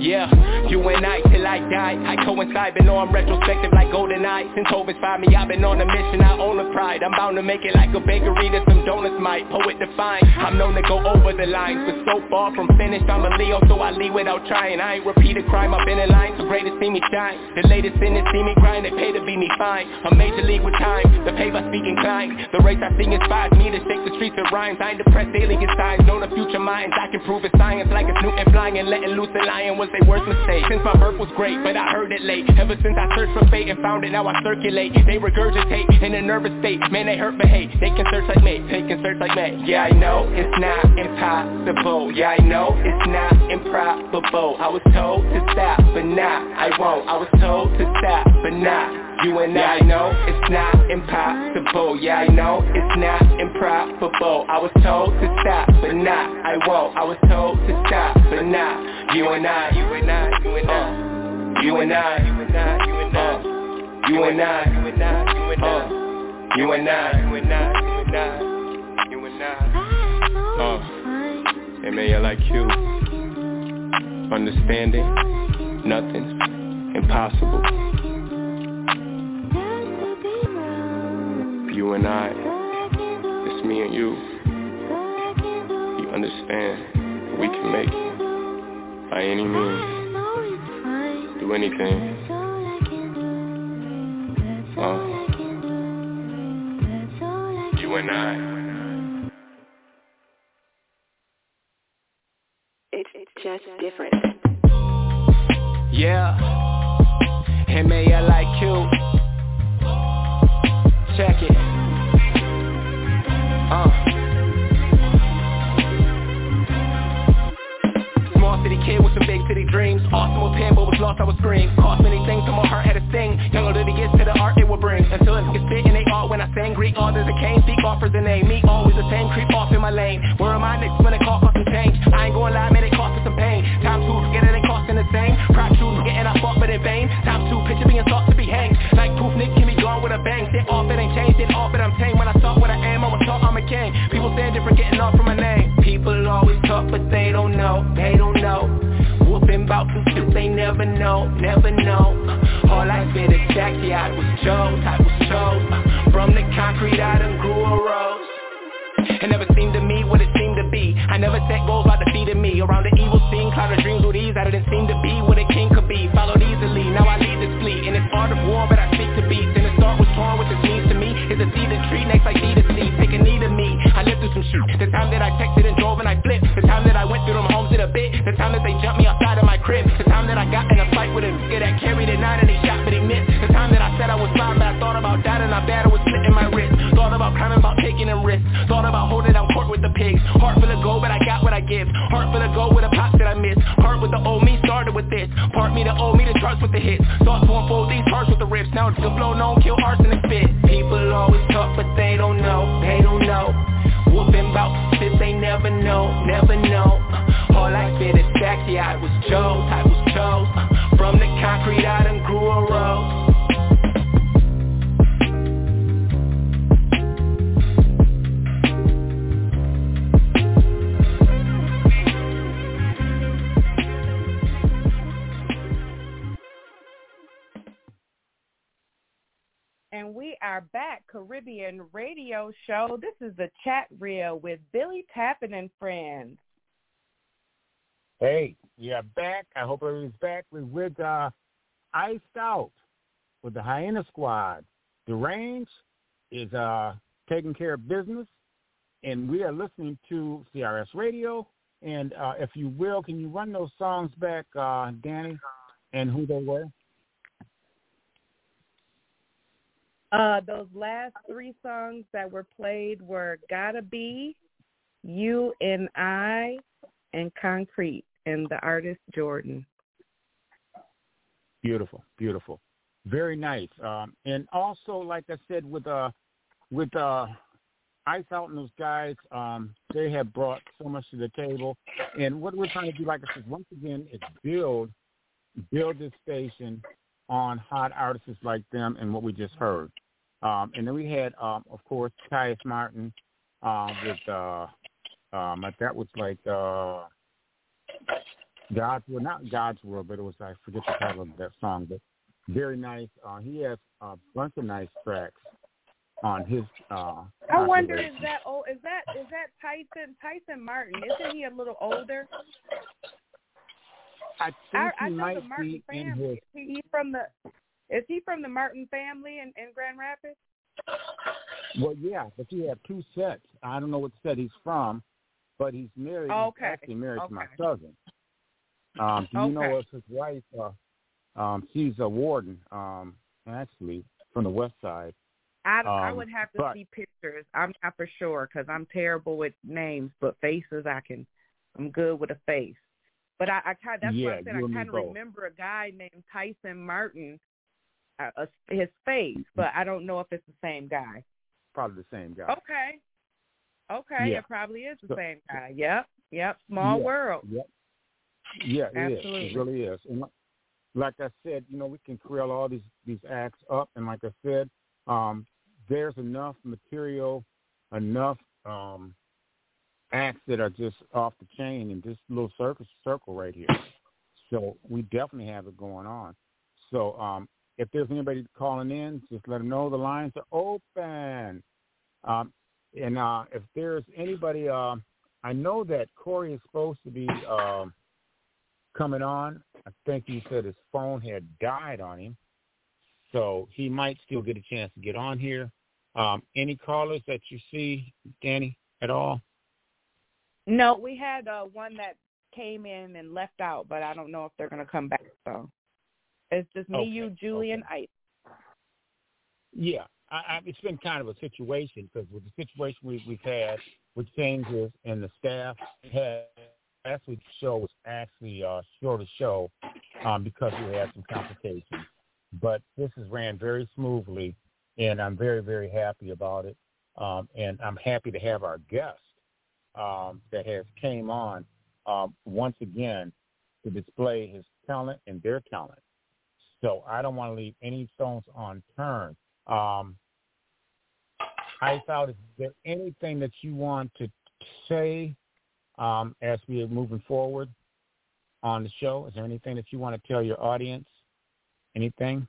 Yeah, you and I till I die. I coincide, but know I'm retrospective like golden eye. Since Hovis find me, I've been on a mission I own the pride, I'm bound to make it like a bakery That some donuts might, poet define I'm known to go over the lines. But so far from finished, I'm a Leo So I leave without trying. I ain't repeat a crime, I've been in line. So great to see me shine. The latest in it, see me grind. They pay to be me fine. A major league with time. The by speaking kind The race I sing inspires me to shake the streets of rhymes. I ain't depressed, alien signs. Know the future minds. I can prove it's science Like a Newton flying and Letting loose a lion was they worst mistake Since my birth was great, but I heard it late. Ever since I searched for fate and found it, now I circulate. They regurgitate in a nervous state. Man, they hurt but hate, they can search like me. They can search like me. Yeah, I know it's not impossible. Yeah, I know it's not improbable. I was told to stop, but not I won't. I was told to stop, but not you and I, I know it's not impossible. Yeah, I know it's not improbable. I was told to stop, but not I won't. I was told to stop, but not You and I, you and I, you and I. You and I, you and I, you and I. You and I, you and I, you and I. You and I, you uh, and I, you and I. You and I. Uh, M-A-L-I-Q Understanding, nothing's impossible you and I, it's me and you. You understand, we can make it by any means, do anything. Uh, you and I. It's just different. Yeah. M-A-L-I-Q. Check it. Uh. Small city kid with some big city dreams. Awesome with but was lost, I was scream. Cost many things, so my heart had a sting. Young older to get to the art it will bring. Until it gets spit and they all when I sing Greek authors that came, speak offers the name Me. Always the same, creep off in my lane. Where am I next when it cost some change? I ain't going lie, man, it cost me some pain. Time to get it, ain't costing the same. Pride to getting I fought but in vain. Time to picture being thought start with a bang Sit off, it ain't changed, it off, it. I'm tame When I start what I am, I was taught I'm a king. People saying different, getting off from my name. People always talk, but they don't know, they don't know. Whooping bout some shit they never know, never know. All I've been yeah, I was Joe's, I was Joe's From the concrete I done grew a rose. It never seemed to me what it seemed to be. I never set goals by defeating me. Around the evil scene, cloud of dreams with ease I didn't seem to be what a king could be. Followed easily, now I lead this fleet. And it's art of war, but I porn with the scenes to me is a see the tree, next I need to C, take a knee to me. I lived through some shit, the time that I texted and drove and I flipped, the time that I went through them homes in a bit, the time that they jumped me outside of my crib, the time that I got in a fight with a nigga that carried a nine and he shot but he missed, the time that I said I was fine but I thought about that and I battled with slip about climbing, about taking them risks. Thought about holding down court with the pigs. Heart full of gold but I got what I give. Heart full of gold with a pop that I miss. Heart with the old me started with this. Part me the old me the charts with the hits. Thoughts to unfold these hearts with the rips. Now it's gonna blow no kill arson and spit Caribbean Radio Show. This is the chat reel with Billie Tappin and friends. Hey, yeah, back. I hope everybody's back. We're with uh, Iced Out with the Hyena Squad. The range is uh, taking care of business, and we are listening to CRS Radio. And uh, if you will, can you run those songs back, uh, Danny, and who they were? Uh, those last three songs that were played were "Gotta Be," "You and I," and "Concrete," and the artist Jordan. Beautiful, beautiful, very nice. Um, and also, like I said, with uh, with uh, Ice Out and those guys, um, they have brought so much to the table. And what we're trying to do, like I said, once again, is build build this station on hot artists like them and what we just heard. Um, and then we had, um, of course, Caius Martin uh, with uh, um, that was like uh, God's World, not God's World, but it was I forget the title of that song, but very nice. Uh, he has a bunch of nice tracks on his. Uh, I wonder is that oh is that is that Tyson Tyson Martin? Isn't he a little older? I think I, he I might be in his. Is he from the is he from the Martin family in, in Grand Rapids? Well, yeah, but he had two sets. I don't know what set he's from, but he's married. Oh, okay. He's actually married to my cousin. Um, do you know if his wife? Uh, um, she's a warden. Um, actually from the west side. I, I Um, would have to but- see pictures. I'm not for sure because I'm terrible with names, but faces I can. I'm good with a face. But I, I kind that's why Yeah, I said I kind of remember a guy named Tyson Martin, uh, uh, his face, but I don't know if it's the same guy. Probably the same guy. Okay, okay, Yeah. it probably is the So- same guy. Yep, yep. Small Yeah, world. Yep. Yeah, it is. Absolutely. It really is. And like I said, you know, we can creel all these these acts up, and like I said, um, there's enough material, enough um, acts that are just off the chain in this little circle circle right here. So we definitely have it going on. So um, if there's anybody calling in, just let them know the lines are open. Um, and uh, if there's anybody, uh, I know that Corey is supposed to be um, coming on. I think he said his phone had died on him, so he might still get a chance to get on here. Um, any callers that you see, Danny, at all? No, we had uh, one that came in and left out, but I don't know if they're going to come back. So it's just me, Okay, you, Julie, and Ice. Yeah, I, I, it's been kind of a situation because with the situation we, we've had with changes and the staff had last week's show was actually a shorter show um, because we had some complications. But this has ran very smoothly, and I'm very very happy about it. Um, and I'm happy to have our guest um, that has came on um, once again to display his talent and their talent. So I don't want to leave any stones unturned. Um, I thought, is there anything that you want to say um, as we are moving forward on the show? Is there anything that you want to tell your audience? Anything?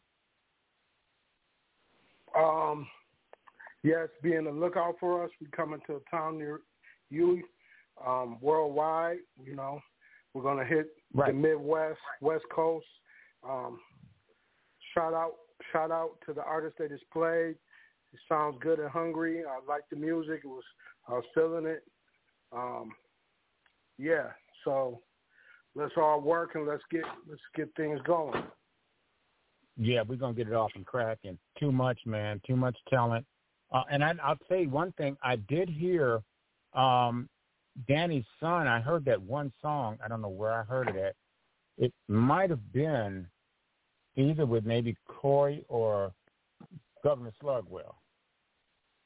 Um, yes, be on the lookout for us. We coming to a town near you, um, worldwide. You know, we're gonna hit the Right. Midwest, West Coast. Um, shout out, shout out to the artist that just played. It sounds good and hungry. I like the music. It was, I was feeling it. um, yeah. So let's all work and let's get let's get things going. Yeah, we're gonna get it off and cracking. Too much, man. Too much talent. Uh, and I, I'll tell you one thing. I did hear um, Danny's son. I heard that one song. I don't know where I heard it at. It might have been either with maybe Corey or Governor Slugwell.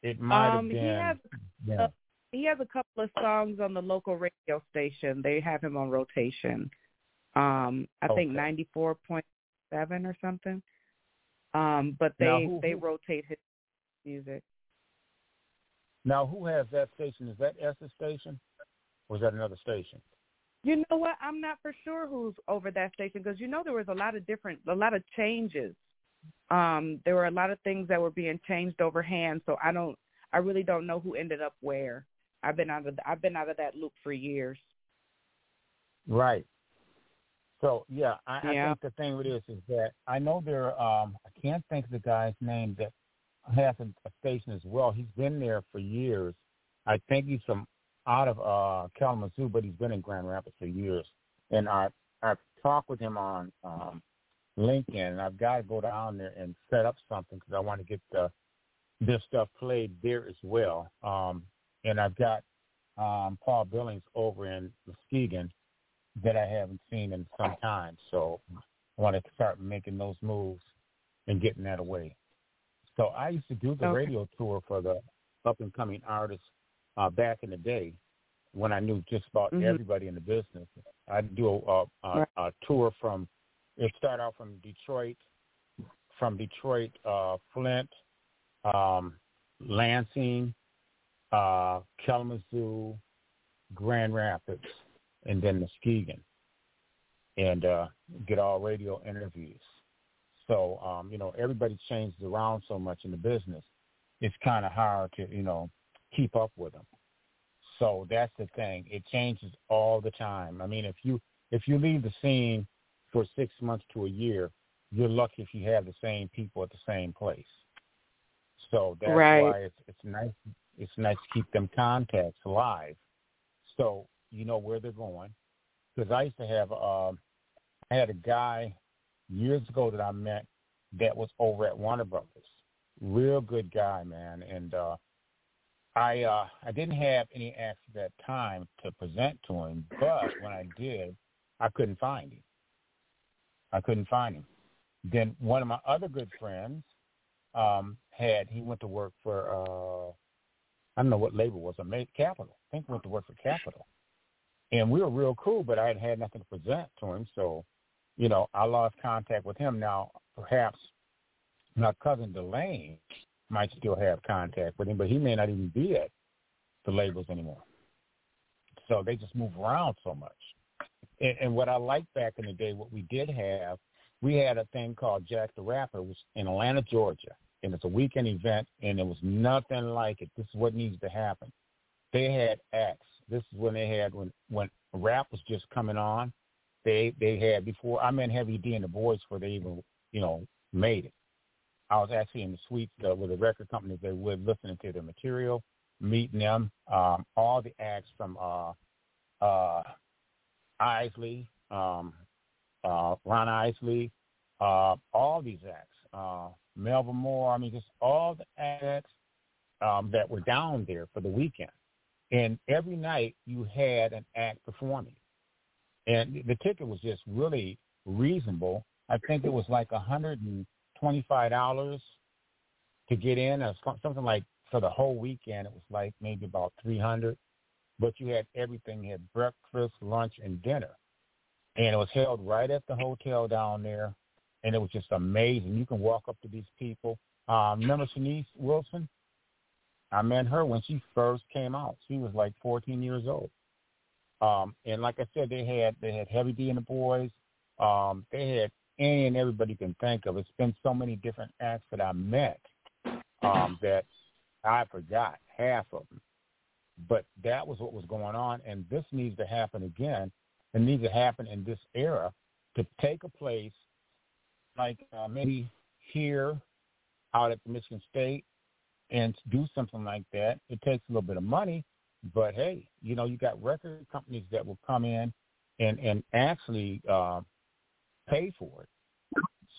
It might um, have been. He has, yeah. uh, he has a couple of songs on the local radio station. They have him on rotation. Um, I think ninety four point seven or something. Um, but they Now, who- they rotate his music. Now, who has that station? Is that Esther station, or is that another station? You know what? I'm not for sure who's over that station because you know there was a lot of different, a lot of changes. Um, there were a lot of things that were being changed over hand, so I don't, I really don't know who ended up where. I've been out of, I've been out of that loop for years. Right. So yeah, I, Yeah. I think the thing with this is that I know there. Um, I can't think of the guy's name that has a, station as well. He's been there for years. I think he's from out of uh, Kalamazoo, but he's been in Grand Rapids for years. And I I've talked with him on um, LinkedIn, and I've got to go down there and set up something because I want to get the this stuff played there as well. Um, and I've got um, Paul Billings over in Muskegon that I haven't seen in some time. So I want to start making those moves and getting that away. So I used to do the Okay. radio tour for the up and coming artists uh, back in the day when I knew just about Mhm. everybody in the business. I'd do a, a, a, Right. a tour from it started out from Detroit, from Detroit, uh, Flint, um, Lansing, uh, Kalamazoo, Grand Rapids, and then Muskegon, and uh, get all radio interviews. So um, you know everybody changes around so much in the business, it's kind of hard to you know keep up with them. So that's the thing; it changes all the time. I mean, if you if you leave the scene for six months to a year, you're lucky if you have the same people at the same place. So that's Right. why it's it's nice it's nice to keep them contacts alive. So you know where they're going. Because I used to have um I had a guy years ago that I met that was over at Warner Brothers. Real good guy, man. And uh I uh I didn't have any acts at that time to present to him, but when I did, I couldn't find him. I couldn't find him. Then one of my other good friends um had he went to work for uh I don't know what label was, made Capitol. I think went to work for Capitol. And we were real cool, but I had had nothing to present to him, so you know, I lost contact with him. Now perhaps my cousin Delane might still have contact with him, but he may not even be at the labels anymore. So they just move around so much. And, and what I liked back in the day, what we did have, we had a thing called Jack the Rapper, which in Atlanta, Georgia, and it's a weekend event, and it was nothing like it. This is what needs to happen. They had acts. This is when they had when when rap was just coming on. They they had before I met Heavy D and the Boys before they even you know made it. I was actually in the suites uh, with the record companies they were listening to their material, meeting them. Um, all the acts from uh, uh, Isley, um, uh, Ron Isley, uh, all these acts, uh, Melvin Moore. I mean, just all the acts um, that were down there for the weekend. And every night you had an act performing. And the ticket was just really reasonable. I think it was like a hundred and twenty-five dollars to get in, or something like for the whole weekend. It was like maybe about three hundred, but you had everything. You had breakfast, lunch, and dinner, and it was held right at the hotel down there, and it was just amazing. You can walk up to these people. Um, remember Shanice Wilson? I met her when she first came out. She was like 14 years old. Um, and like I said, they had they had Heavy D and the Boys. Um, they had any and everybody you can think of. It's been so many different acts that I met um, that I forgot half of them. But that was what was going on, and this needs to happen again. It needs to happen in this era to take a place like uh, maybe here out at the Michigan State and do something like that. It takes a little bit of money, But hey, you know, you got record companies that will come in and and actually uh, pay for it.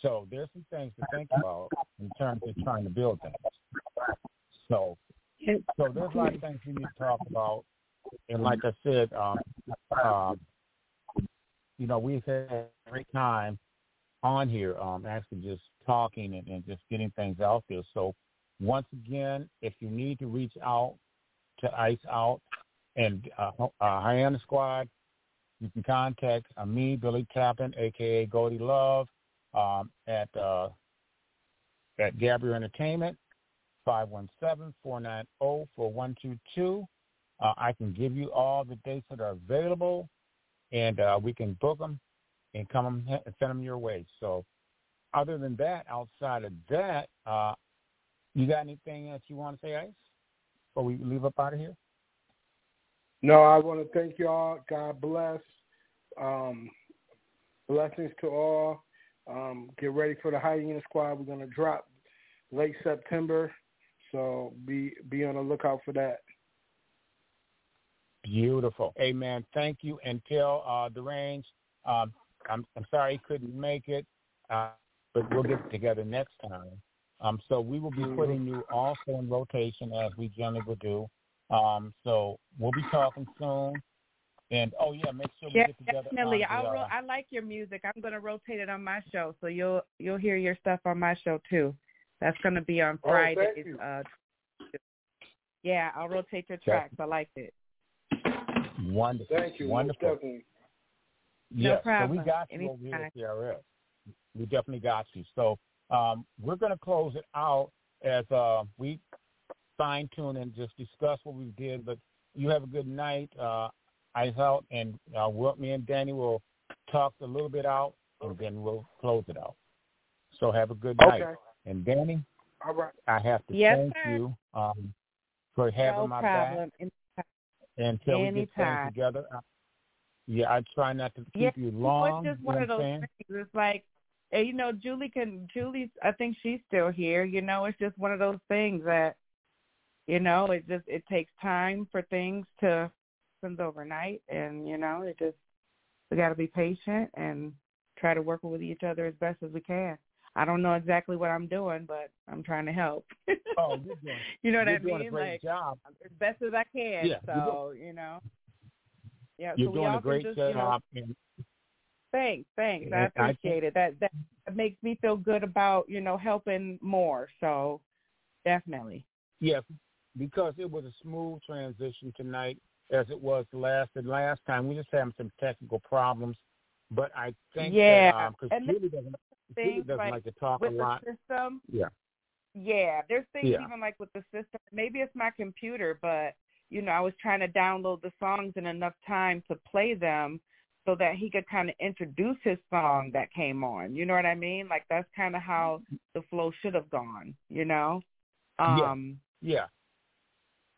So there's some things to think about in terms of trying to build things. So so there's a lot of things we need to talk about. And like I said, um, um, you know, we've had a great time on here, um, actually just talking and, and just getting things out there. So once again, if you need to reach out to Ice Out and uh, uh, Hyena Squad, you can contact uh, me, Billie Tappin, aka Goldie Love, um, at uh, at Gabriel Entertainment, 517-490-4122. Uh, I can give you all the dates that are available, and uh, we can book them and come and send them your way. So other than that, outside of that, uh, you got anything that you want to say, Ice, before we leave up out of here? No, I want to thank y'all. God bless. Um, blessings to all. Um, get ready for the Hyena Squad. We're going to drop late September, so be be on the lookout for that. Beautiful. Amen. Thank you. And tell uh, the range, um, I'm, I'm sorry he couldn't make it, uh, but we'll get together next time. Um, so we will be Mm-hmm. putting you also in rotation as we generally would do. Um, so we'll be talking soon. And oh yeah, make sure we Yeah, get together. definitely. on the, I'll ro- uh, I like your music. I'm going to rotate it on my show, so you'll you'll hear your stuff on my show too. That's going to be on Oh, thank Fridays. you. uh, yeah, I'll rotate your tracks. I liked it. wonderful. Thank you. Wonderful. definitely. No Yes, so we got you over here at CRS. We definitely got you. So um, we're going to close it out as uh, we fine tune and just discuss what we did. But you have a good night. Uh, Ice out, and uh, we'll, me and Danny will talk a little bit out, and then we'll close it out. So have a good night. And Danny, All right. I have to Yes, thank sir. you um, for having no my problem. back until we get things together. Uh, yeah, I try not to keep Yeah, you long. It's just you one know of those things. It's like, eh, you know, Julie can. Julie's. I think she's still here. You know, it's just one of those things that, you know, it just it takes time for things to happen overnight, and you know, it just we got to be patient and try to work with each other as best as we can. I don't know exactly what I'm doing, but I'm trying to help. Oh, you're doing, you know what you're I doing mean? a great like job. as best as I can. Yeah, so you know. Yeah, You're so doing a great just, you know, job. and Thanks, thanks. I And I appreciate it. That that makes me feel good about you know helping more. So definitely. yes, because it was a smooth transition tonight, as it was last and last time. We just having some technical problems, but I think Yeah, um, because and Julie doesn't, Julie doesn't like like to talk a lot. system, Yeah, yeah. There's things Yeah. even like with the system. Maybe it's my computer, but you know I was trying to download the songs in enough time to play them so that he could kind of introduce his song that came on. You know what I mean? Like that's kind of how the flow should have gone. You know. Yeah. Um. yeah.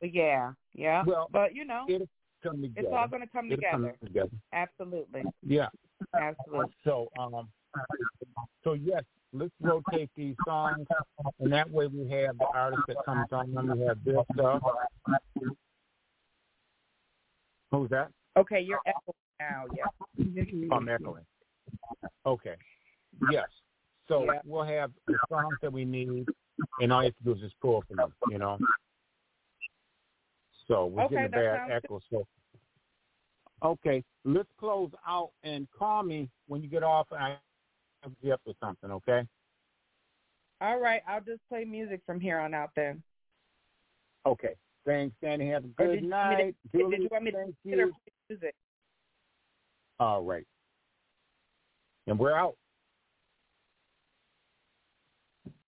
But yeah, yeah. Well, but you know, It'll come together. it's all going to come together. together. Absolutely. Yeah. Absolutely. So, um, so yes, let's rotate these songs, and that way we have the artist that comes on. and We have this stuff. Who's that? Okay, you're echoing now. Yeah. I'm echoing. Okay. Yes. So Yeah. we'll have the songs that we need, and all you have to do is just pull from them, you know. So we're Okay, getting a bad echo. So okay, let's close out and call me when you get off. And I have you up or something, okay? All right, I'll just play music from here on out then. Okay. Thanks, Danny. Have a good did you want me to- night. Did Julie, you want me to thank you. music? All right. And we're out.